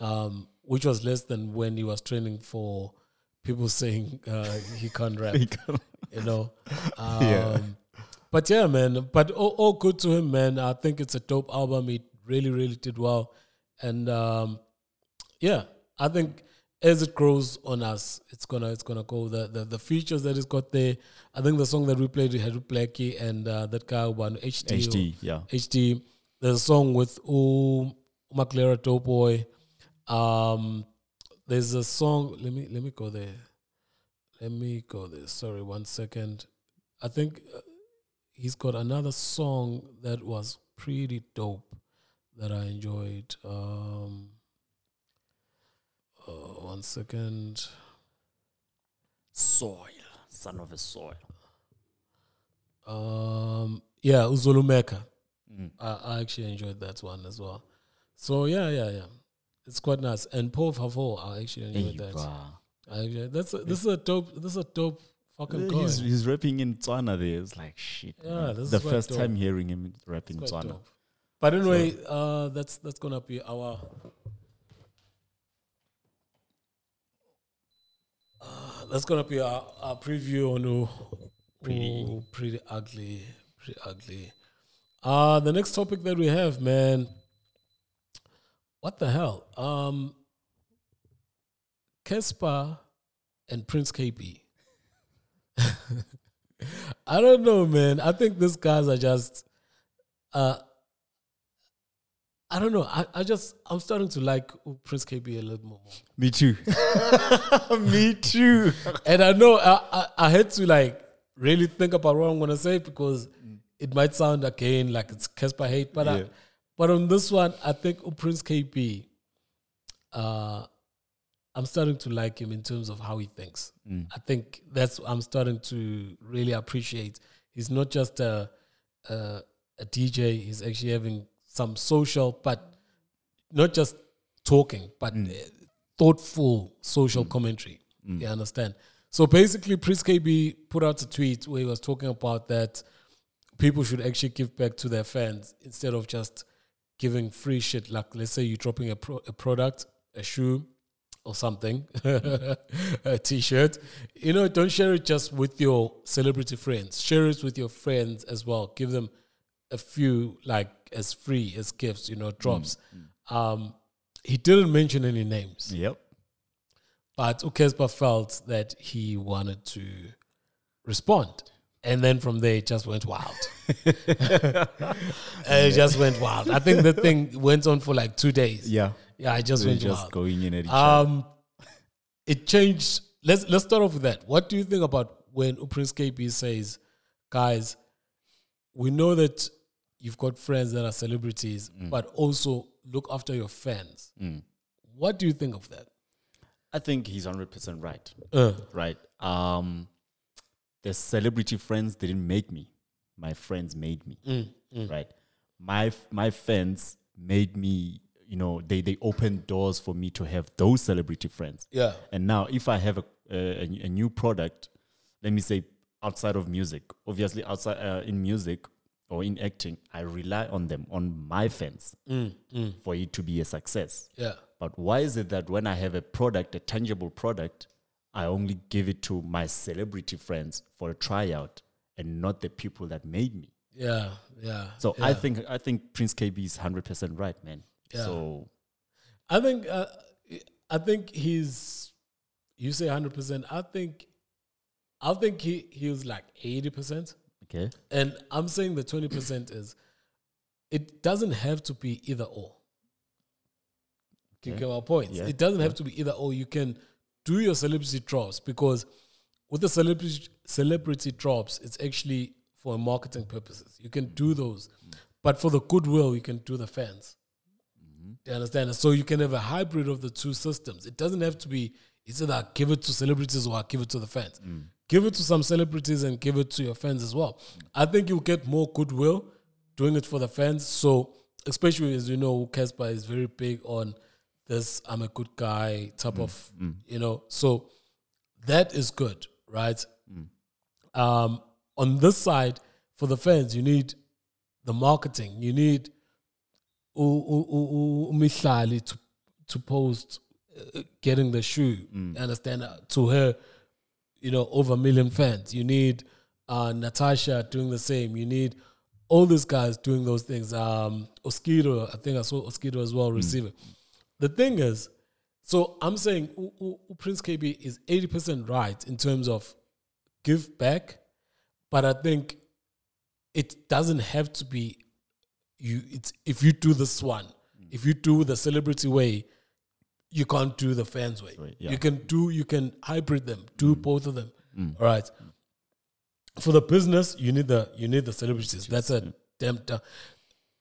Speaker 1: um, which was less than when he was training for people saying uh, he can't rap. you know, um,
Speaker 2: Yeah.
Speaker 1: But yeah, man. But all, all good to him, man. I think it's a dope album. He really, really did well. And um, yeah, I think as it grows on us, it's gonna it's gonna go. The the, the features that it's got there. I think the song that we played had Blackie and uh, that guy one HD
Speaker 2: HD, yeah.
Speaker 1: HD. There's a song with U Maclera Doughboy. Um, there's a song. Let me let me go there. Let me go there. Sorry, one second. I think uh, he's got another song that was pretty dope that I enjoyed. Um, uh, one second.
Speaker 2: Soil, son of a soil.
Speaker 1: Um, yeah, Uzulumeka. I, I actually enjoyed that one as well. So yeah, yeah, yeah. It's quite nice. And Paul Favo, I actually enjoyed that. I that's a, this is a dope. This is a dope fucking guy.
Speaker 2: He's, he's rapping in Tswana there. It's like shit.
Speaker 1: Yeah,
Speaker 2: man.
Speaker 1: this
Speaker 2: the
Speaker 1: is
Speaker 2: first
Speaker 1: dope.
Speaker 2: time hearing him rapping Tswana.
Speaker 1: dope. But anyway, uh, that's that's gonna be our. Uh, that's gonna be our, our preview on who, pretty Priddy Ugly, Priddy Ugly. Uh the next topic that we have, man. What the hell? Um, Cassper and Prince Kaybee. I don't know, man. I think these guys are just uh I don't know. I, I just I'm starting to like Prince Kaybee a little more.
Speaker 2: Me too. Me too.
Speaker 1: And I know I, I, I had to like really think about what I'm gonna say because it might sound again like it's Cassper hate, but I,
Speaker 2: Yeah.
Speaker 1: But on this one, I think Prince Kaybee, uh, I'm starting to like him in terms of how he thinks. I think that's I'm starting to really appreciate. He's not just a a, a DJ. He's actually having some social, but not just talking, but uh, thoughtful social commentary. You understand? So basically, Prince Kaybee put out a tweet where he was talking about that people should actually give back to their fans instead of just giving free shit. Like, let's say you're dropping a, pro- a product, a shoe, or something, a t-shirt. You know, don't share it just with your celebrity friends. Share it with your friends as well. Give them a few like as free as gifts. You know, drops. Um, he didn't mention any names,
Speaker 2: Yep.
Speaker 1: but uCassper felt that he wanted to respond. And then from there, it just went wild. it just went wild. I think the thing went on for like two days.
Speaker 2: Yeah.
Speaker 1: Yeah, I just
Speaker 2: They're
Speaker 1: went
Speaker 2: just
Speaker 1: wild.
Speaker 2: going in at each other.
Speaker 1: Um, it changed. Let's let's start off with that. What do you think about when Prince Kaybee says, "Guys, we know that you've got friends that are celebrities,
Speaker 2: Mm.
Speaker 1: but also look after your fans." What do you think of that?
Speaker 2: I think he's 100% right.
Speaker 1: Uh,
Speaker 2: Right. Um, the celebrity friends didn't make me. My friends made me.
Speaker 1: Mm,
Speaker 2: Right. My my fans made me. You know, they they opened doors for me to have those celebrity friends.
Speaker 1: yeah,
Speaker 2: And now, if I have a, a, a new product, let me say outside of music, obviously outside uh, in music or in acting, I rely on them, on my fans, for it to be a success.
Speaker 1: yeah,
Speaker 2: But why is it that when I have a product, a tangible product, I only give it to my celebrity friends for a tryout and not the people that made me?
Speaker 1: yeah, yeah.
Speaker 2: So
Speaker 1: yeah.
Speaker 2: I think I think Prince Kaybee is hundred percent right, man.
Speaker 1: Yeah.
Speaker 2: So
Speaker 1: I think uh, I think he's you say hundred percent. I think I think he he was like eighty percent.
Speaker 2: okay,
Speaker 1: And I'm saying the 20% is it doesn't have to be either or. You
Speaker 2: Okay.
Speaker 1: get my point?
Speaker 2: Yeah.
Speaker 1: It doesn't have to be either or. You can do your celebrity drops because with the celebrity celebrity drops, it's actually for marketing purposes. You can do those. But for the goodwill, you can do the fans. Do you understand? So you can have a hybrid of the two systems. It doesn't have to be it's either I give it to celebrities or I give it to the fans. Mm. Give it to some celebrities and give it to your fans as well. I think you'll get more goodwill doing it for the fans. So especially as you know, Cassper is very big on this I'm a good guy type of you know. So that is good, right? Um, on this side, for the fans, you need the marketing. You need uMihlali to to post uh, getting the shoe. Understand Uh, to her, you know, over a million fans. You need uh, Natasha doing the same. You need all these guys doing those things. Um, Oskido, I think I saw Oskido as well receiving. The thing is, so I'm saying U- U- U- Prince Kaybee is 80% right in terms of give back, but I think it doesn't have to be you. It's if you do this one, mm. if you do the celebrity way, you can't do the fans way.
Speaker 2: Way, yeah.
Speaker 1: You can do you can hybrid them, do mm. both of them. Mm. All right. For the business, you need the you need the celebrities. That's a damn. da-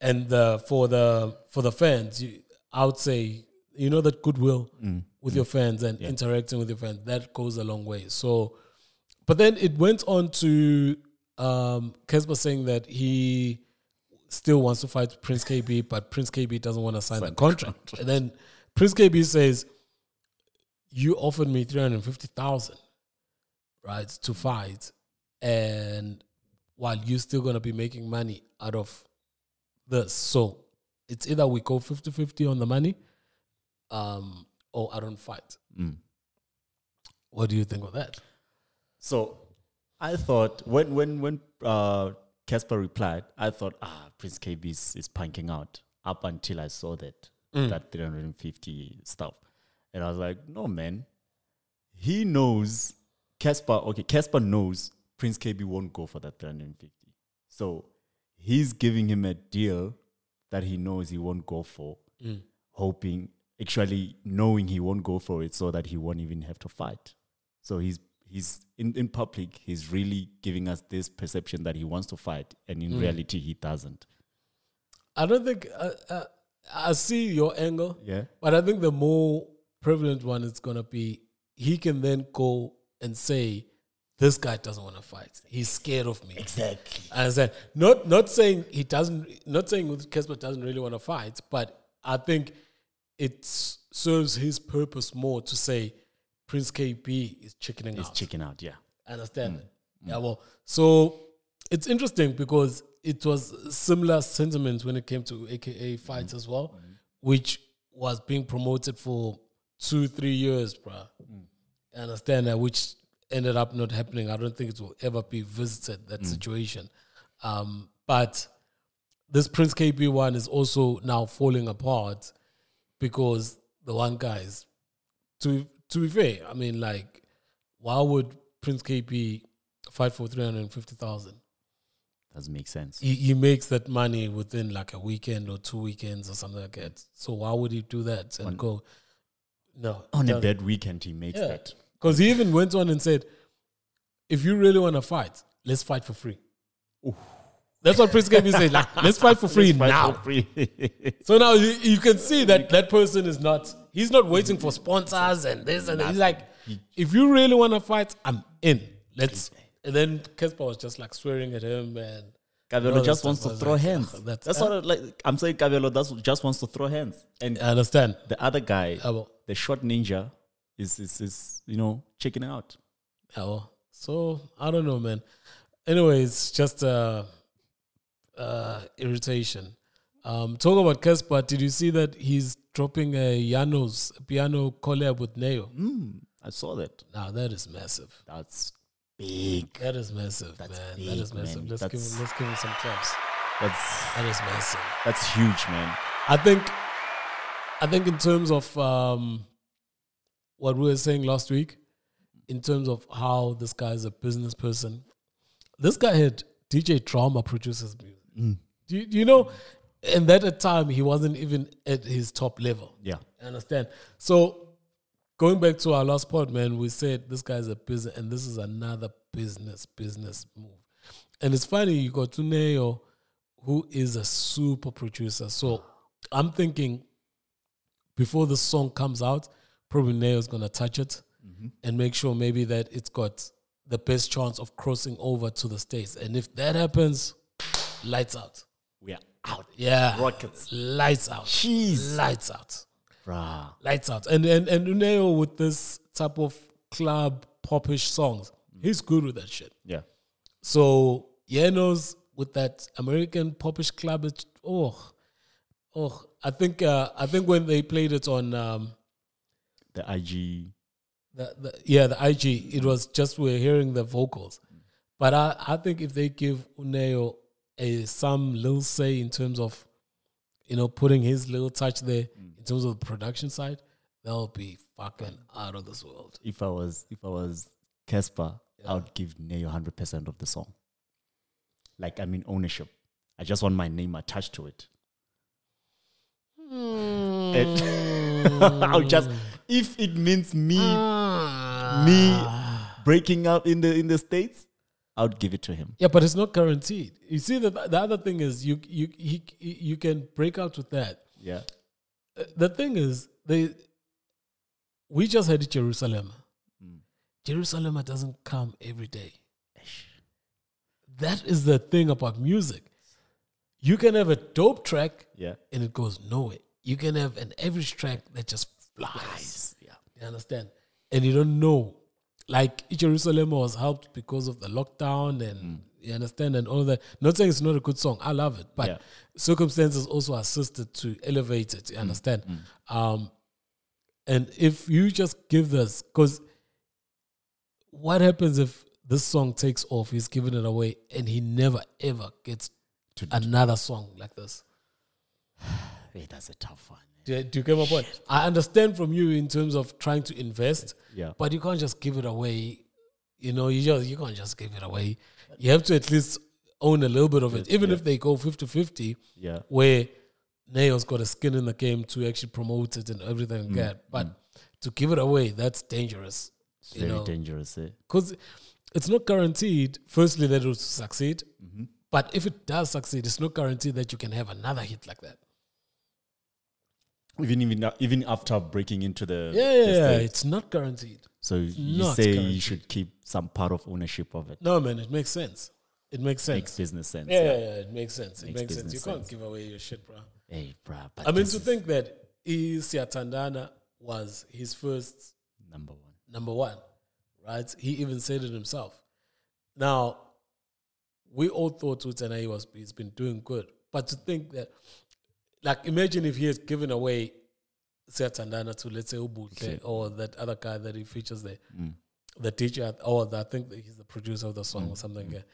Speaker 1: And the for the for the fans, you, I would say you know that goodwill with your fans and interacting with your fans that goes a long way. So, but then it went on to um Cassper saying that he still wants to fight Prince Kaybee, but Prince Kaybee doesn't want to sign the contract. And then Prince Kaybee says, "You offered me three hundred fifty thousand, right, to fight, and while you're still gonna be making money out of this, so it's either we go 50-50 on the money, um, or I don't fight." What do you think of that?
Speaker 2: So I thought when when when uh Cassper replied, I thought, ah, Prince Kaybee is, is punking out up until I saw that that 350 stuff. And I was like, no man. He knows Cassper, okay, Cassper knows Prince Kaybee won't go for that 350. So he's giving him a deal that he knows he won't go for, hoping actually knowing he won't go for it so that he won't even have to fight. So he's he's in, in public, he's really giving us this perception that he wants to fight, and in reality, he doesn't.
Speaker 1: I don't think uh, uh, I see your angle.
Speaker 2: Yeah.
Speaker 1: But I think the more prevalent one is going to be he can then go and say, this guy doesn't want to fight. He's scared of me.
Speaker 2: Exactly.
Speaker 1: I said Not not saying he doesn't. Not saying Cassper doesn't really want to fight, but I think it serves his purpose more to say Prince Kaybee is chickening out.
Speaker 2: chicken out, yeah.
Speaker 1: I understand. Mm. Mm. Yeah, well, so it's interesting because it was similar sentiments when it came to AKA fights mm. as well, which was being promoted for two, three years, bruh. I understand that, which ended up not happening. I don't think it will ever be visited, that situation. Um, but this Prince Kaybee one is also now falling apart because the one guy is to to be fair, I mean, like, why would Prince Kaybee fight for three hundred and fifty thousand?
Speaker 2: Doesn't make sense.
Speaker 1: He, he makes that money within like a weekend or two weekends or something like that. So why would he do that and go? No,
Speaker 2: On a bad weekend, he makes
Speaker 1: Yeah,
Speaker 2: that.
Speaker 1: because he even went on and said, "If you really want to fight, let's fight for free." That's what Prince Kaybee said. Like, let's fight for free
Speaker 2: Fight
Speaker 1: now.
Speaker 2: for free.
Speaker 1: So now you, you can see that that person is not, he's not waiting for sponsors and this and that. He's like, if you really want to fight, I'm in. Let's. And then Cassper was just like swearing at him and. Kabelo
Speaker 2: just wants to throw
Speaker 1: like,
Speaker 2: hands.
Speaker 1: "Ugh, that's-
Speaker 2: That's, what I, like I'm saying. Kabelo does, just wants to throw hands, and
Speaker 1: I understand.
Speaker 2: the other guy, the short ninja, is is, is you know checking out.
Speaker 1: well. So I don't know, man. Anyways, just uh, uh, irritation. Um, talk about Cassper. Did you see that he's dropping a Janos piano collab with Ne-Yo?
Speaker 2: Mm, I saw that.
Speaker 1: Now that is massive.
Speaker 2: That's big.
Speaker 1: That is massive,
Speaker 2: That's
Speaker 1: man. that
Speaker 2: big,
Speaker 1: is massive.
Speaker 2: man.
Speaker 1: Let's give him, let's give him some claps.
Speaker 2: That's
Speaker 1: That is massive.
Speaker 2: that's huge, man.
Speaker 1: I think, I think in terms of um, what we were saying last week, in terms of how this guy is a business person, this guy had DJ Trauma produces music.
Speaker 2: Mm.
Speaker 1: Do, you, do you know? And that at time he wasn't even at his top level.
Speaker 2: Yeah.
Speaker 1: I understand. So going back to our last part, man, we said this guy's a business, and this is another business business move. And it's funny you got Tuneo, who is a super producer. So I'm thinking before the song comes out, probably Ne-Yo's gonna touch it and make sure maybe that it's got the best chance of crossing over to the states. And if that happens, lights out.
Speaker 2: We are out.
Speaker 1: Yeah,
Speaker 2: Rockets.
Speaker 1: lights out.
Speaker 2: Jeez.
Speaker 1: lights out
Speaker 2: Bruh.
Speaker 1: lights out. And and and uNe-Yo with this type of club popish songs, he's good with that shit.
Speaker 2: Yeah.
Speaker 1: So Yenos with that American popish club, it's, oh, oh, I think uh, I think when they played it on um,
Speaker 2: The IG.
Speaker 1: the, the yeah the IG, it was just we're hearing the vocals. But I, I think if they give uNe-Yo a some little say in terms of, you know, putting his little touch there mm. in terms of the production side, that'll be fucking out of this world.
Speaker 2: If I was if I was Cassper, I would give Ne-Yo hundred percent of the song. Like I mean ownership. I just want my name attached to it. Hmm. And I'll just if it means me ah. me breaking up in the in the states, I would give it to him.
Speaker 1: Yeah, but it's not guaranteed. You see, the the other thing is you you he, you can break out with that.
Speaker 2: Yeah.
Speaker 1: Uh, The thing is, they we just had Jerusalem. Jerusalem doesn't come every day. That is the thing about music. You can have a dope track
Speaker 2: Yeah.
Speaker 1: and it goes nowhere. You can have an average track that just flies.
Speaker 2: Yeah.
Speaker 1: You understand? And you don't know. Like Jerusalem was helped because of the lockdown and mm. you understand and all that. Not saying it's not a good song. I love it. But
Speaker 2: Yeah.
Speaker 1: circumstances also assisted to elevate it. You mm. understand? Mm. Um and if you just give this because what happens if this song takes off, he's giving it away and he never ever gets to another song like this?
Speaker 2: Hey, that's a tough one.
Speaker 1: Do you, do you get my point? I understand from you in terms of trying to invest,
Speaker 2: Yeah.
Speaker 1: but you can't just give it away. You know, you just you can't just give it away. You have to at least own a little bit of it, even if they go 50-50,
Speaker 2: Yeah.
Speaker 1: where Ne-Yo's got a skin in the game to actually promote it and everything like that. But to give it away, that's dangerous.
Speaker 2: It's
Speaker 1: you
Speaker 2: very
Speaker 1: know,
Speaker 2: dangerous. Eh?
Speaker 1: because it's not guaranteed. Firstly, that it will succeed,
Speaker 2: Mm-hmm.
Speaker 1: but if it does succeed, it's not guaranteed that you can have another hit like that.
Speaker 2: Even even even after breaking into the
Speaker 1: Yeah,
Speaker 2: the
Speaker 1: yeah, yeah. It's not guaranteed.
Speaker 2: So you
Speaker 1: not
Speaker 2: say you should keep some part of ownership of it.
Speaker 1: No, man, it makes sense. It makes sense.
Speaker 2: Makes business sense.
Speaker 1: yeah, yeah, yeah, it makes sense. It
Speaker 2: Makes
Speaker 1: sense. You can't give away your shit, bro.
Speaker 2: Hey, but
Speaker 1: I mean, to think that iSiyathandana was his first
Speaker 2: number one.
Speaker 1: number one, right? He even said it himself. Now, we all thought Utanai was he's been doing good, but to think that, like, imagine if he has given away Siyathandana to let's say uBoohle or that other guy that he features there, mm. the teacher, or the, I think that he's the producer of the song or mm. something. Mm. that.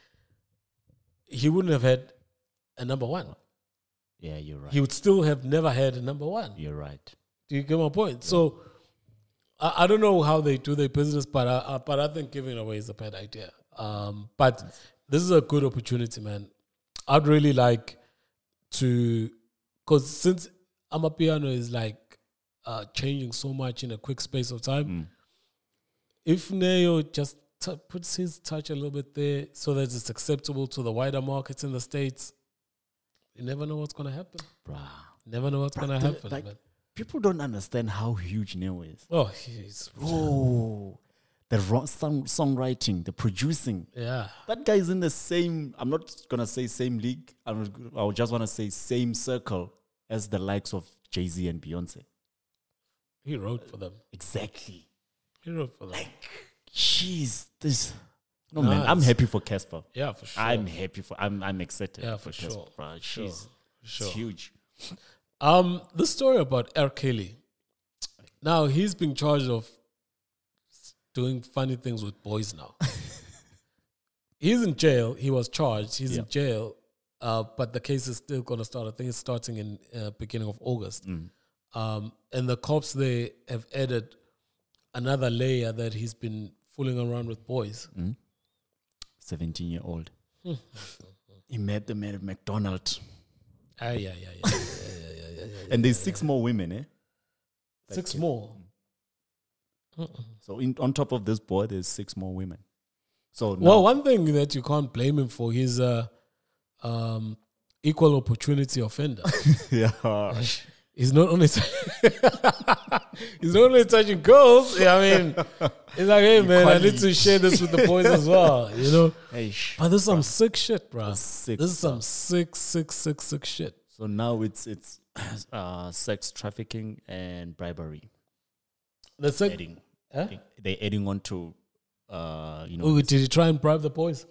Speaker 1: He wouldn't have had a number one.
Speaker 2: Yeah, you're right.
Speaker 1: He would still have never had a number one.
Speaker 2: you're right.
Speaker 1: Do you get my point? So I, I don't know how they do their business, but I, I, but I think giving away is a bad idea. Um, but this is a good opportunity, man. I'd really like to, because since Amapiano is like uh, changing so much in a quick space of time, if Ne-Yo just t- puts his touch a little bit there so that it's acceptable to the wider markets in the states, you never know what's gonna happen.
Speaker 2: Bruh.
Speaker 1: Never know what's gonna happen.
Speaker 2: like,
Speaker 1: man.
Speaker 2: people don't understand how huge Ne-Yo is.
Speaker 1: Oh, he's
Speaker 2: Oh, the song, songwriting, the producing.
Speaker 1: yeah.
Speaker 2: That guy is in the same. I'm not gonna say same league. I'm, I would just want to say same circle as the likes of Jay Z and Beyonce.
Speaker 1: He wrote for them.
Speaker 2: Exactly.
Speaker 1: He wrote for them.
Speaker 2: Like, jeez, this. No man, I'm happy for Cassper.
Speaker 1: yeah, for sure.
Speaker 2: I'm happy for. I'm I'm excited.
Speaker 1: Yeah, for
Speaker 2: Cassper,
Speaker 1: sure.
Speaker 2: bruh.
Speaker 1: Sure,
Speaker 2: Jeez,
Speaker 1: sure.
Speaker 2: it's huge.
Speaker 1: Um, the story about R. Kelly. Now he's being charged of doing funny things with boys now. he's in jail. He was charged. He's
Speaker 2: Yeah.
Speaker 1: in jail. Uh, but the case is still going to start. I think it's starting in uh, beginning of August.
Speaker 2: Mm.
Speaker 1: Um, and the cops they have added another layer that he's been fooling around with boys.
Speaker 2: 17 year old. He met them at McDonald's,
Speaker 1: Ah, yeah, yeah, yeah. yeah yeah yeah.
Speaker 2: and there's six more women, eh?
Speaker 1: Six more.
Speaker 2: So in, on top of this boy, there's six more women. So
Speaker 1: Well, one thing that you can't blame him for, he's a um, equal opportunity offender.
Speaker 2: yeah,
Speaker 1: he's not only he's not only touching girls. Yeah, I mean, it's like, hey man, I need to share this with the boys as well. You know,
Speaker 2: hey, sh-
Speaker 1: but this is some sick shit, bro.
Speaker 2: sick
Speaker 1: This is some sick, sick, sick, sick shit.
Speaker 2: so now it's it's uh, sex trafficking and bribery.
Speaker 1: That's like,
Speaker 2: Adding,
Speaker 1: huh?
Speaker 2: they're adding on to, uh, you know,
Speaker 1: Oh, did he try and bribe the boys?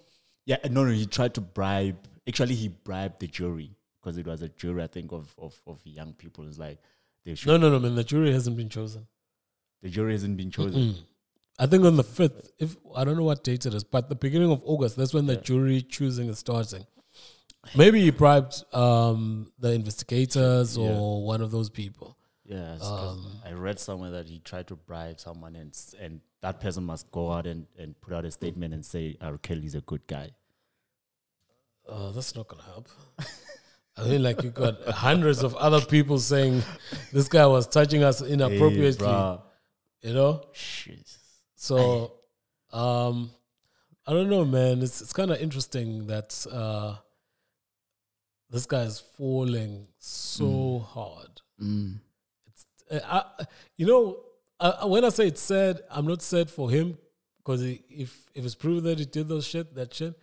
Speaker 2: yeah, no, no, he tried to bribe. Actually, he bribed the jury because it was a jury, I think, of of, of young people. It's like they should.
Speaker 1: No, no, no, man. The jury hasn't been chosen.
Speaker 2: The jury hasn't been chosen.
Speaker 1: I think on the fifth, if I don't know what date it is, but the beginning of August, that's when the jury choosing is starting. Maybe he bribed um, the investigators or one of those people.
Speaker 2: Yeah,
Speaker 1: Um,
Speaker 2: I read somewhere that he tried to bribe someone, and and that person must go out and, and put out a statement and say R. Kelly's a good guy.
Speaker 1: Uh, that's not gonna help. I mean, like you got hundreds of other people saying this guy was touching us inappropriately.
Speaker 2: bruh.
Speaker 1: you know,
Speaker 2: Shit.
Speaker 1: so um, I don't know, man. It's it's kind of interesting that uh, this guy is falling so hard.
Speaker 2: Mm.
Speaker 1: Uh, I, you know, uh, when I say it's sad, I'm not sad for him because if if it's proven that he did those shit, that shit,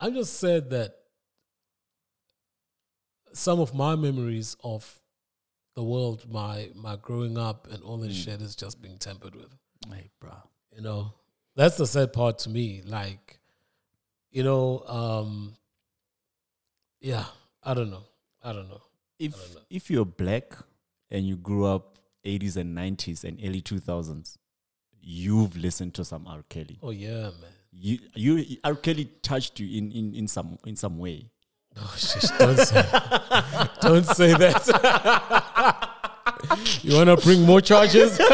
Speaker 1: I'm just sad that some of my memories of the world, my my growing up and all this shit is just being tampered with.
Speaker 2: Hey, bro.
Speaker 1: You know, that's the sad part to me. Like, you know, um, yeah, I don't know, I don't know.
Speaker 2: If if you're black and you grew up 80s and 90s and early 2000s, you've listened to some R. Kelly.
Speaker 1: Oh yeah, man.
Speaker 2: You you R. Kelly touched you in in, in some in some way.
Speaker 1: Oh, shush, don't say, don't say that. you want to bring more charges?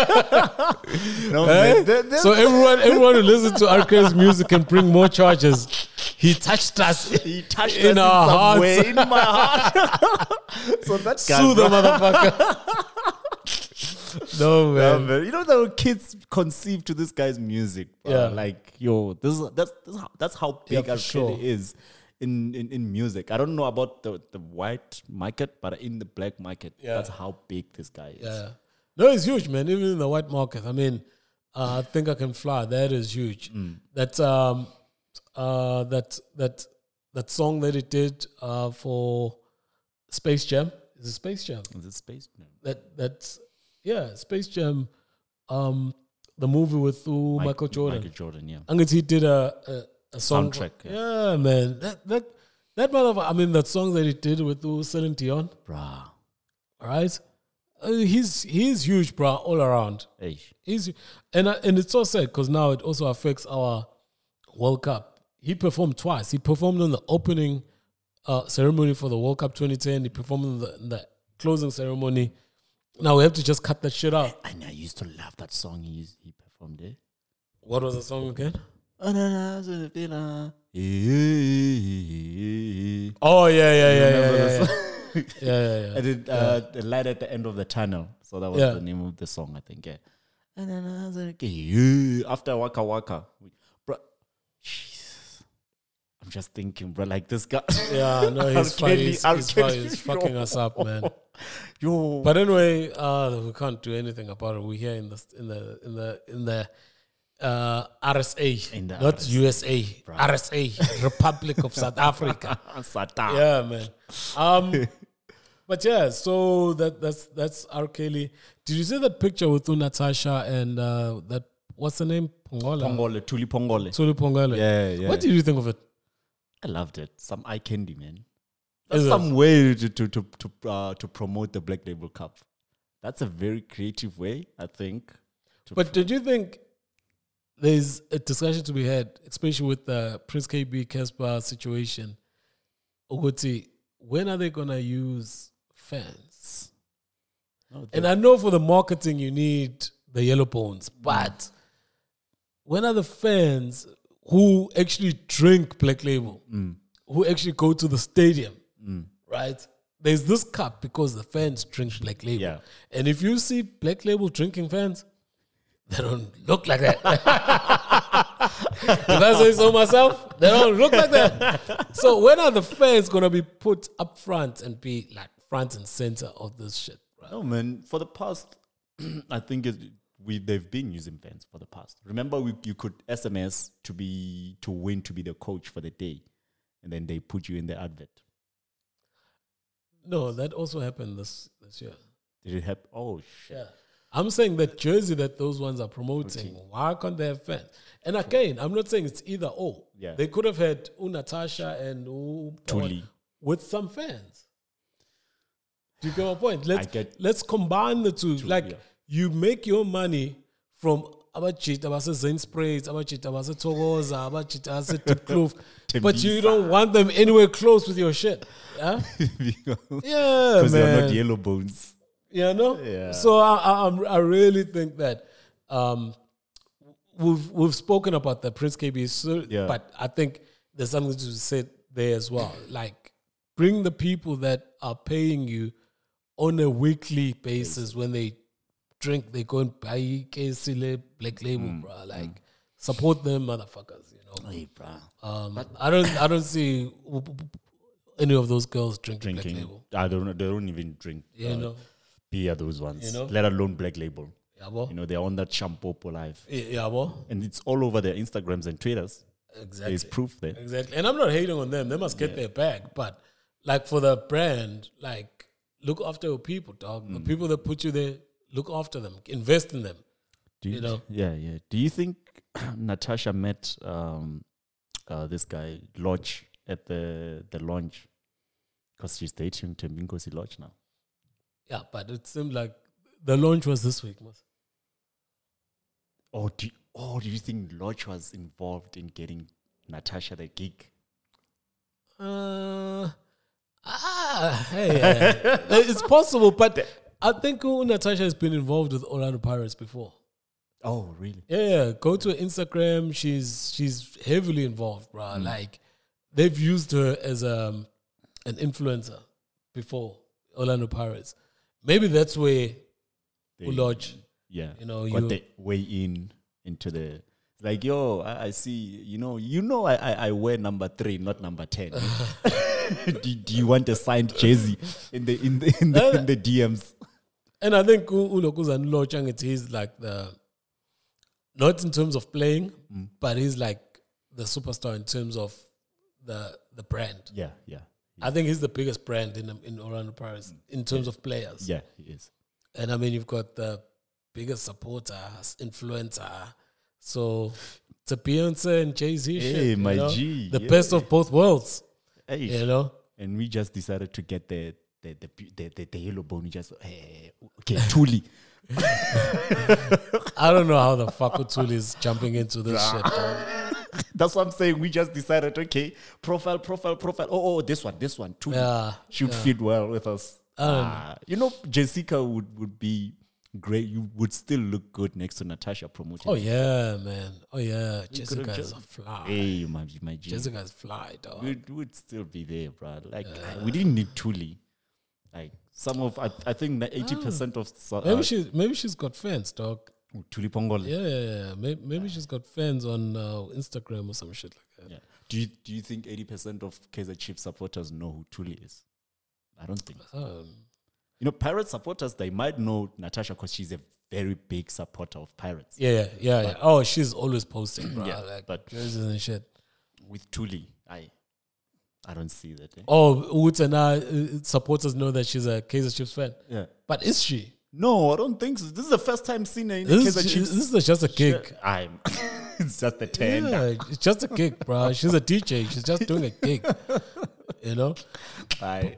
Speaker 2: No,
Speaker 1: Eh? So everyone, everyone who listens to. Kelly's music can bring more charges. He touched us.
Speaker 2: he touched
Speaker 1: in
Speaker 2: us
Speaker 1: our
Speaker 2: in some
Speaker 1: hearts.
Speaker 2: way in my heart. so that guy,
Speaker 1: Sue the motherfucker. no
Speaker 2: Yeah,
Speaker 1: man.
Speaker 2: man. You know the kids conceived to this guy's music. bro.
Speaker 1: Yeah.
Speaker 2: like yo, this is that's that's how, that's how big
Speaker 1: for
Speaker 2: R.
Speaker 1: Sure.
Speaker 2: is in, in in music. I don't know about the the white market, but in the black market,
Speaker 1: Yeah.
Speaker 2: that's how big this guy is.
Speaker 1: Yeah. No, it's huge, man. Even in the white market. I mean, uh, I think I can fly. That is huge. That um, uh, that that that song that it did uh, for Space Jam is it Space Jam?
Speaker 2: Is it space? Jam?
Speaker 1: That that's yeah, Space Jam. Um, the movie with
Speaker 2: Mike-
Speaker 1: Michael Jordan.
Speaker 2: Michael Jordan, yeah.
Speaker 1: I guess he did a a, a song.
Speaker 2: Soundtrack, yeah.
Speaker 1: yeah. man. That that that motherfucker. I mean, that song that he did with Celine Dion.
Speaker 2: Bruh.
Speaker 1: All right, uh, he's he's huge, bro, all around.
Speaker 2: Hey.
Speaker 1: He's and uh, and it's so sad because now it also affects our World Cup. He performed twice. He performed on the opening uh, ceremony for the World Cup 2010. He performed in the, the closing ceremony. Now we have to just cut that shit out.
Speaker 2: And I used to love that song he used, he performed there.
Speaker 1: What was the song again?
Speaker 2: And
Speaker 1: Oh yeah, yeah, yeah, yeah, yeah, yeah. yeah, yeah, yeah.
Speaker 2: then uh, the light at the end of the tunnel. So that was
Speaker 1: Yeah.
Speaker 2: the name of the song, I think. Yeah. And then I was like. After Waka Waka, we- bro, Jesus. I'm just thinking, bro, like this guy.
Speaker 1: Yeah, no, he's, fu-
Speaker 2: Kelly-
Speaker 1: he's, he's, fu-
Speaker 2: Kelly,
Speaker 1: he's fucking us up, man.
Speaker 2: Yo,
Speaker 1: But anyway, uh, we can't do anything about it. We're here in the in the in the in the uh, RSA,
Speaker 2: In the
Speaker 1: not
Speaker 2: RSA,
Speaker 1: USA, RSA, Republic of South Africa.
Speaker 2: Satan.
Speaker 1: Yeah, man. Um, but yeah, so that that's that's R. Kelly. Did you see that picture with Natasha and uh, that what's the name? Pongola.
Speaker 2: Pongole, Tuli Pongole.
Speaker 1: Tuli Pongola.
Speaker 2: Yeah, yeah.
Speaker 1: What did you think of it?
Speaker 2: I loved it. Some eye candy, man.
Speaker 1: Is
Speaker 2: That's
Speaker 1: it?
Speaker 2: some way to to to to, uh, to promote the Black Label Cup. That's a very creative way, I think.
Speaker 1: But did you think there's a discussion to be had, especially with the Prince Kaybee Cassper situation? Uguti, when are they gonna use fans?
Speaker 2: No,
Speaker 1: And I know for the marketing you need the yellow bones, mm. but when are the fans who actually drink Black Label, mm. who actually go to the stadium, mm. right? There's this cup because the fans drink Black Label.
Speaker 2: Yeah.
Speaker 1: And if you see Black Label drinking fans, they don't look like that. if I say so myself, they don't look like that. So when are the fans gonna be put up front and be like front and center of this shit? Right?
Speaker 2: No, man. For the past, I think it, we they've been using fans for the past. Remember, we, you could SMS to be to win to be the coach for the day, and then they put you in the advert.
Speaker 1: No, that also happened this this year.
Speaker 2: Did it happen? Oh shit!
Speaker 1: Yeah. I'm saying that jersey that those ones are promoting, why can't they have fans? And again, I'm not saying it's either or.
Speaker 2: Yeah.
Speaker 1: They could have had U Natasha and U
Speaker 2: Tuli.
Speaker 1: with some fans. Do you get my point? Let's
Speaker 2: get-
Speaker 1: let's combine the two. like
Speaker 2: yeah.
Speaker 1: you make your money from abajita base-zen sprays abajita base-thokoza abajita base-deep clove but you don't want them anywhere close with your shit yeah yeah
Speaker 2: Because they're not yellow bones.
Speaker 1: You know
Speaker 2: Yeah.
Speaker 1: so I, I I'm- really think that um we've we've spoken about the prince kb so,
Speaker 2: Yeah.
Speaker 1: but i think there's something to be said there as well like bring the people that are paying you on a weekly basis when they drink they go and buy KC black label
Speaker 2: Mm,
Speaker 1: bro like support them motherfuckers you know
Speaker 2: Hey, bro.
Speaker 1: um, I don't I don't see any of those girls drinking, black label
Speaker 2: I don't. They don't even drink.
Speaker 1: you
Speaker 2: uh,
Speaker 1: know
Speaker 2: beer, those ones.
Speaker 1: You know?
Speaker 2: Let alone black label.
Speaker 1: yeah bo
Speaker 2: You know, they're on that shampoo for life.
Speaker 1: yeah bo
Speaker 2: And it's all over their Instagrams and Twitters.
Speaker 1: exactly
Speaker 2: There's proof there.
Speaker 1: Exactly. And I'm not hating on them. They must get their bag. But like for the brand, like look after your people, dog.
Speaker 2: Mm.
Speaker 1: The people that put you there, look after them. Invest in them.
Speaker 2: Do
Speaker 1: You know?
Speaker 2: Yeah, yeah. Do you think Natasha met um, uh, this guy Lorch at the the launch? Because she's dating Thembinkosi Lorch now.
Speaker 1: Yeah, but it seemed like the launch was this week, Mos.
Speaker 2: Or do you, or do you think Lorch was involved in getting Natasha the gig?
Speaker 1: Uh, ah, hey, hey. it's possible, but I think uh, Natasha has been involved with Orlando Pirates before.
Speaker 2: Oh, really?
Speaker 1: Yeah, yeah. Go to her Instagram. She's she's heavily involved, bro.
Speaker 2: Mm.
Speaker 1: Like they've used her as um an influencer before Orlando Pirates. Maybe that's where
Speaker 2: They-
Speaker 1: uLorch.
Speaker 2: Yeah.
Speaker 1: You know,
Speaker 2: got
Speaker 1: you-
Speaker 2: the way in into the like yo, I, I see, you know, you know I, I, I wear number three, not number ten. do, do you want a signed jersey in the in the in the, in the DMs?
Speaker 1: And I think Ulokuzan Lochang it is like the not in terms of playing,
Speaker 2: Mm.
Speaker 1: but he's like the superstar in terms of the the brand.
Speaker 2: Yeah, yeah.
Speaker 1: I think he's the biggest brand in in Orlando Pirates in terms of players.
Speaker 2: Yeah, he is.
Speaker 1: And I mean, you've got the biggest supporter, influencer. So it's a Beyonce and Jay Z
Speaker 2: Hey,
Speaker 1: shit. you
Speaker 2: my
Speaker 1: know?
Speaker 2: G,
Speaker 1: The
Speaker 2: yeah.
Speaker 1: best of both worlds.
Speaker 2: Hey,
Speaker 1: You know?
Speaker 2: and we just decided to get the the the the, the, the yellow bone. We just eh, okay, Tuli.
Speaker 1: I don't know how the fuck Utul is jumping into this shit. dog.
Speaker 2: That's what I'm saying. We just decided, okay, profile, profile, profile. Oh, oh, this one, this one, Tuli.
Speaker 1: Yeah.
Speaker 2: should fit well with us. Ah, you know, Jessica would, would be great. You would still look good next to Natasha promoting.
Speaker 1: Oh yeah, man. Oh yeah.
Speaker 2: could've
Speaker 1: Jessica is
Speaker 2: just-
Speaker 1: a fly.
Speaker 2: Hey, my, my G.
Speaker 1: Jessica is fly, dog.
Speaker 2: We'd, would still be there, bro. Like, we didn't need Tuli. Like, some of, I, I think that 80% of so-
Speaker 1: Maybe
Speaker 2: uh,
Speaker 1: she maybe she's got fans, dog.
Speaker 2: Tuli Pongole.
Speaker 1: Yeah, yeah, yeah. Maybe, maybe she's got fans on uh, Instagram or some shit like that.
Speaker 2: Yeah. Do you do you think eighty percent of Kaiser Chiefs supporters know who Tuli is? I don't think. so.
Speaker 1: Um,
Speaker 2: You know, Pirate supporters they might know Natasha because she's a very big supporter of Pirates.
Speaker 1: yeah, yeah, yeah, yeah. Oh, she's always posting, bro.
Speaker 2: Yeah,
Speaker 1: like
Speaker 2: but-
Speaker 1: jerseys and shit.
Speaker 2: With Tuli, I I don't see that. eh?
Speaker 1: Oh, Woods and I, uh, supporters know that she's a Kaiser Chiefs fan.
Speaker 2: Yeah.
Speaker 1: But is she?
Speaker 2: No, I don't think so. This is the first time seeing her in
Speaker 1: This,
Speaker 2: Kaiser
Speaker 1: is,
Speaker 2: Chiefs.
Speaker 1: this is just a gig.
Speaker 2: I'm. it's just a ten.
Speaker 1: Yeah, it's just a gig, bro. She's a DJ. She's just doing a gig. You know?
Speaker 2: I.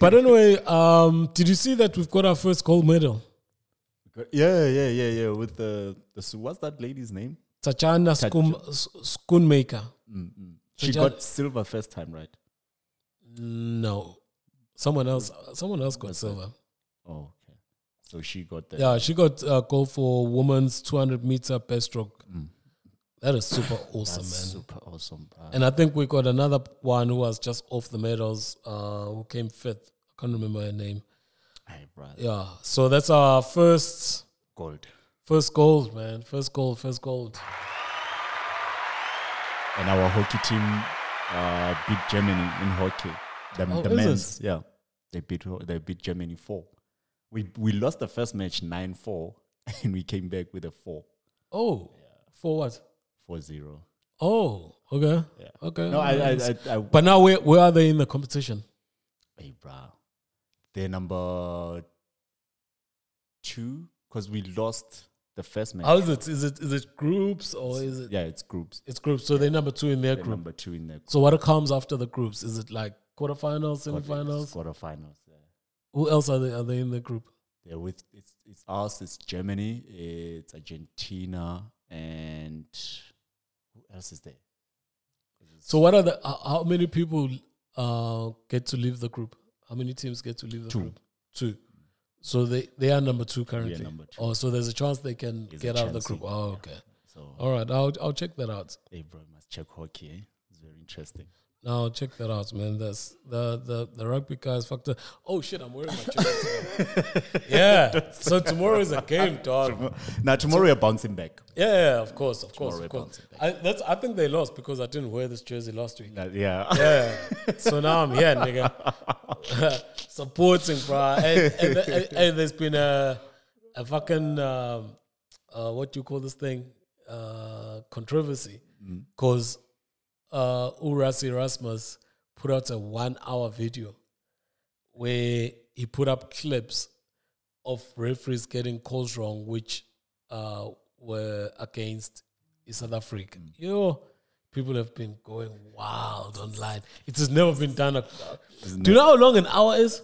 Speaker 1: But anyway, um, did you see that we've got our first gold medal?
Speaker 2: yeah, yeah, yeah, yeah. With the the what's that lady's name?
Speaker 1: Tatjana Spoon, Spoonmaker.
Speaker 2: She
Speaker 1: Tatjana-
Speaker 2: got silver first time, right?
Speaker 1: No. Someone else someone else got silver.
Speaker 2: Oh, okay. So she got that.
Speaker 1: Yeah, she got uh, gold for women's 200 meter breaststroke. That is super awesome,
Speaker 2: Mm. That's
Speaker 1: man.
Speaker 2: super awesome. bro.
Speaker 1: And I think we got another one who was just off the medals, uh, who came fifth. I can't remember her name.
Speaker 2: Hey, bro.
Speaker 1: Yeah, so that's our first
Speaker 2: Gold.
Speaker 1: first gold, man. First gold, first gold.
Speaker 2: And our hockey team uh, beat Germany in hockey. The,
Speaker 1: Oh,
Speaker 2: the men's, yeah, they beat they beat Germany four. We we lost the first match nine four, and we came back with a four
Speaker 1: Oh, for what?
Speaker 2: four zero.
Speaker 1: Oh, okay,
Speaker 2: Yeah.
Speaker 1: okay.
Speaker 2: No, I I. I, I
Speaker 1: but now where where are they in the competition?
Speaker 2: hey, bro, they're number two because we lost the first match.
Speaker 1: How is it? Is it is it groups or is it?
Speaker 2: yeah, it's groups.
Speaker 1: It's groups. So they're number two in their
Speaker 2: They're
Speaker 1: group.
Speaker 2: number two in the
Speaker 1: So what comes after the groups? Is it like quarterfinals, semifinals?
Speaker 2: quarterfinals. Yeah.
Speaker 1: Who else are they? Are they in the group?
Speaker 2: They're with it's it's us, it's Germany, it's Argentina, and who else is there?
Speaker 1: So what are the how, how many people uh get to leave the group? How many teams get to leave the
Speaker 2: Two.
Speaker 1: group? Two. So they they are number two currently.
Speaker 2: number two.
Speaker 1: Oh, so there's a chance they can
Speaker 2: There's
Speaker 1: get out of the group. Oh, okay.
Speaker 2: So,
Speaker 1: All right, I'll I'll check that out.
Speaker 2: hey, bro, must check hockey. Eh? It's very interesting.
Speaker 1: No, check that out, man. That's the the the rugby guys fucked up. Oh shit, I'm wearing my jacket. yeah. So tomorrow is a game, dog.
Speaker 2: now tomorrow we're bouncing back.
Speaker 1: Yeah, yeah, of course, of course, of course. I that's I think they lost because I didn't wear this jersey last week.
Speaker 2: That- yeah.
Speaker 1: Yeah. so now I'm here, nigga. Supporting, bro. And, and, and, and there's been a a fucking um, uh, what do you call this thing? Uh, controversy. Because uh, uRassie Erasmus put out a one hour video where he put up clips of referees getting calls wrong, which uh, were against South Africa. You know, people have been going wild online. It has never been done. A, do you know how long an hour is?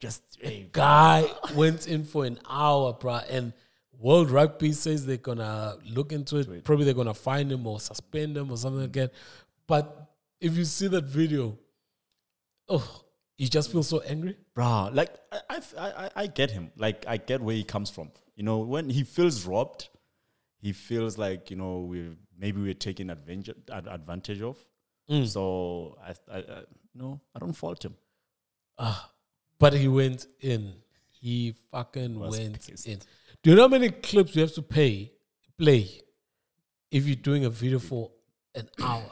Speaker 2: Just a
Speaker 1: Guy went in for an hour, bruh, and World Rugby says they're gonna look into it. Probably they're gonna fine him or suspend him or something like that. But if you see that video, oh, you just feel so angry.
Speaker 2: bro. Like I, I, I, I get him. Like I get where he comes from. You know, when he feels robbed, he feels like you know we maybe we're taking advantage ad- advantage of.
Speaker 1: Mm.
Speaker 2: So I, I, I, no, I don't fault him.
Speaker 1: But he went in. He fucking went
Speaker 2: pissed.
Speaker 1: in. Do you know how many clips you have to pay play if you're doing a video for an hour?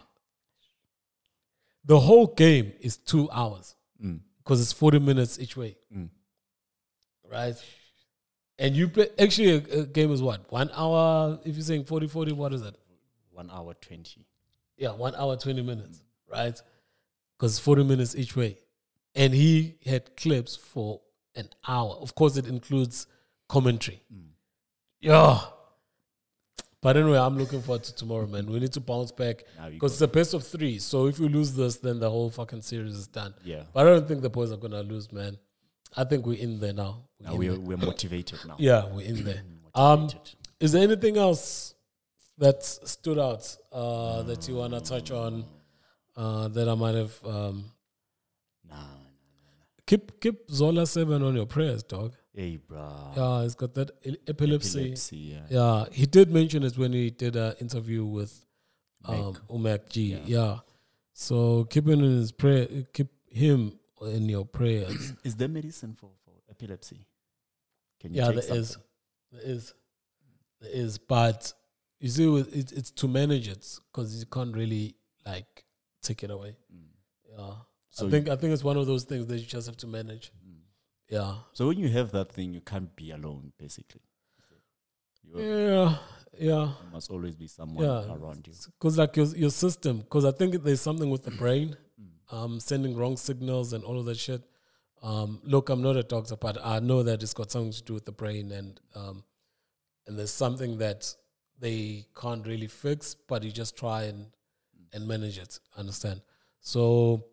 Speaker 1: The whole game is two hours
Speaker 2: Mm.
Speaker 1: because it's 40 minutes each way.
Speaker 2: Mm.
Speaker 1: Right? And you play, actually, a, a game is what? One hour? If you're saying 40 40, what is it?
Speaker 2: One hour twenty.
Speaker 1: Yeah, one hour, 20 minutes, right? Because 40 minutes each way. And he had clips for an hour. Of course, it includes commentary. Yeah. But anyway, I'm looking forward to tomorrow, man. We need to bounce back because it's a best of three. So if we lose this, then the whole fucking series is done.
Speaker 2: Yeah.
Speaker 1: But I don't think the boys are going to lose, man. I think we're in there now. We're
Speaker 2: Now we're we're motivated now.
Speaker 1: Yeah, we're in there. Um, is there anything else that stood out uh, that you want to touch on uh, that I might have? Um,
Speaker 2: Nah, nah.
Speaker 1: keep keep Zola seven on your prayers, dog.
Speaker 2: Hey, bro.
Speaker 1: Yeah, he's got that e- epilepsy.
Speaker 2: Epilepsy. Yeah.
Speaker 1: Yeah, he did mention it when he did an interview with um, Umek G. Yeah. so keep him in his prayer. Keep him in your prayers.
Speaker 2: Is there medicine for, for epilepsy? Can
Speaker 1: yeah,
Speaker 2: take
Speaker 1: there is, there is, there is. But you see, with- it's it's to manage it because you can't really like take it away. Yeah,
Speaker 2: Mm. So
Speaker 1: I think I think it's one of those things that you just have to manage.
Speaker 2: Mm.
Speaker 1: Yeah,
Speaker 2: So when you have that thing, you can't be alone, basically.
Speaker 1: Yeah, yeah.
Speaker 2: must always be someone
Speaker 1: Yeah.
Speaker 2: around you.
Speaker 1: Because like your your system, because I think there's something with the brain,
Speaker 2: Mm.
Speaker 1: um, sending wrong signals and all of that shit. Um, look, I'm not a doctor, but I know that it's got something to do with the brain, and um, and there's something that they can't really fix, but you just try and and manage it. Understand? So,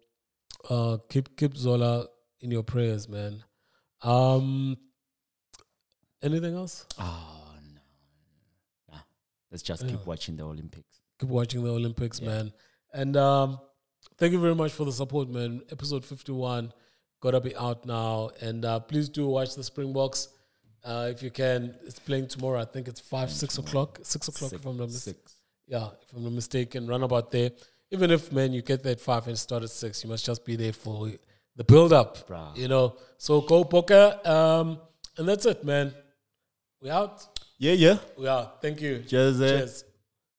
Speaker 1: uh, keep keep Zola in your prayers, man. Um, anything else?
Speaker 2: Oh, no. Nah. Let's just keep watching the Olympics.
Speaker 1: keep watching the Olympics,
Speaker 2: Yeah.
Speaker 1: man. And um, thank you very much for the support, man. Episode 51 gotta be out now. And uh, please do watch the Springboks uh, if you can. It's playing tomorrow. I think it's five, six o'clock. Six o'clock, if I'm not mistaken.
Speaker 2: Six.
Speaker 1: Yeah, if I'm not mistaken. Run about there. Even if, man, you get there at five and start at six, you must just be there for the build up.
Speaker 2: Bruh.
Speaker 1: You know, so go Bokke. Um, and that's it, man. We out.
Speaker 2: Yeah, yeah.
Speaker 1: We out. Thank you.
Speaker 2: Cheers, eh?
Speaker 1: Cheers.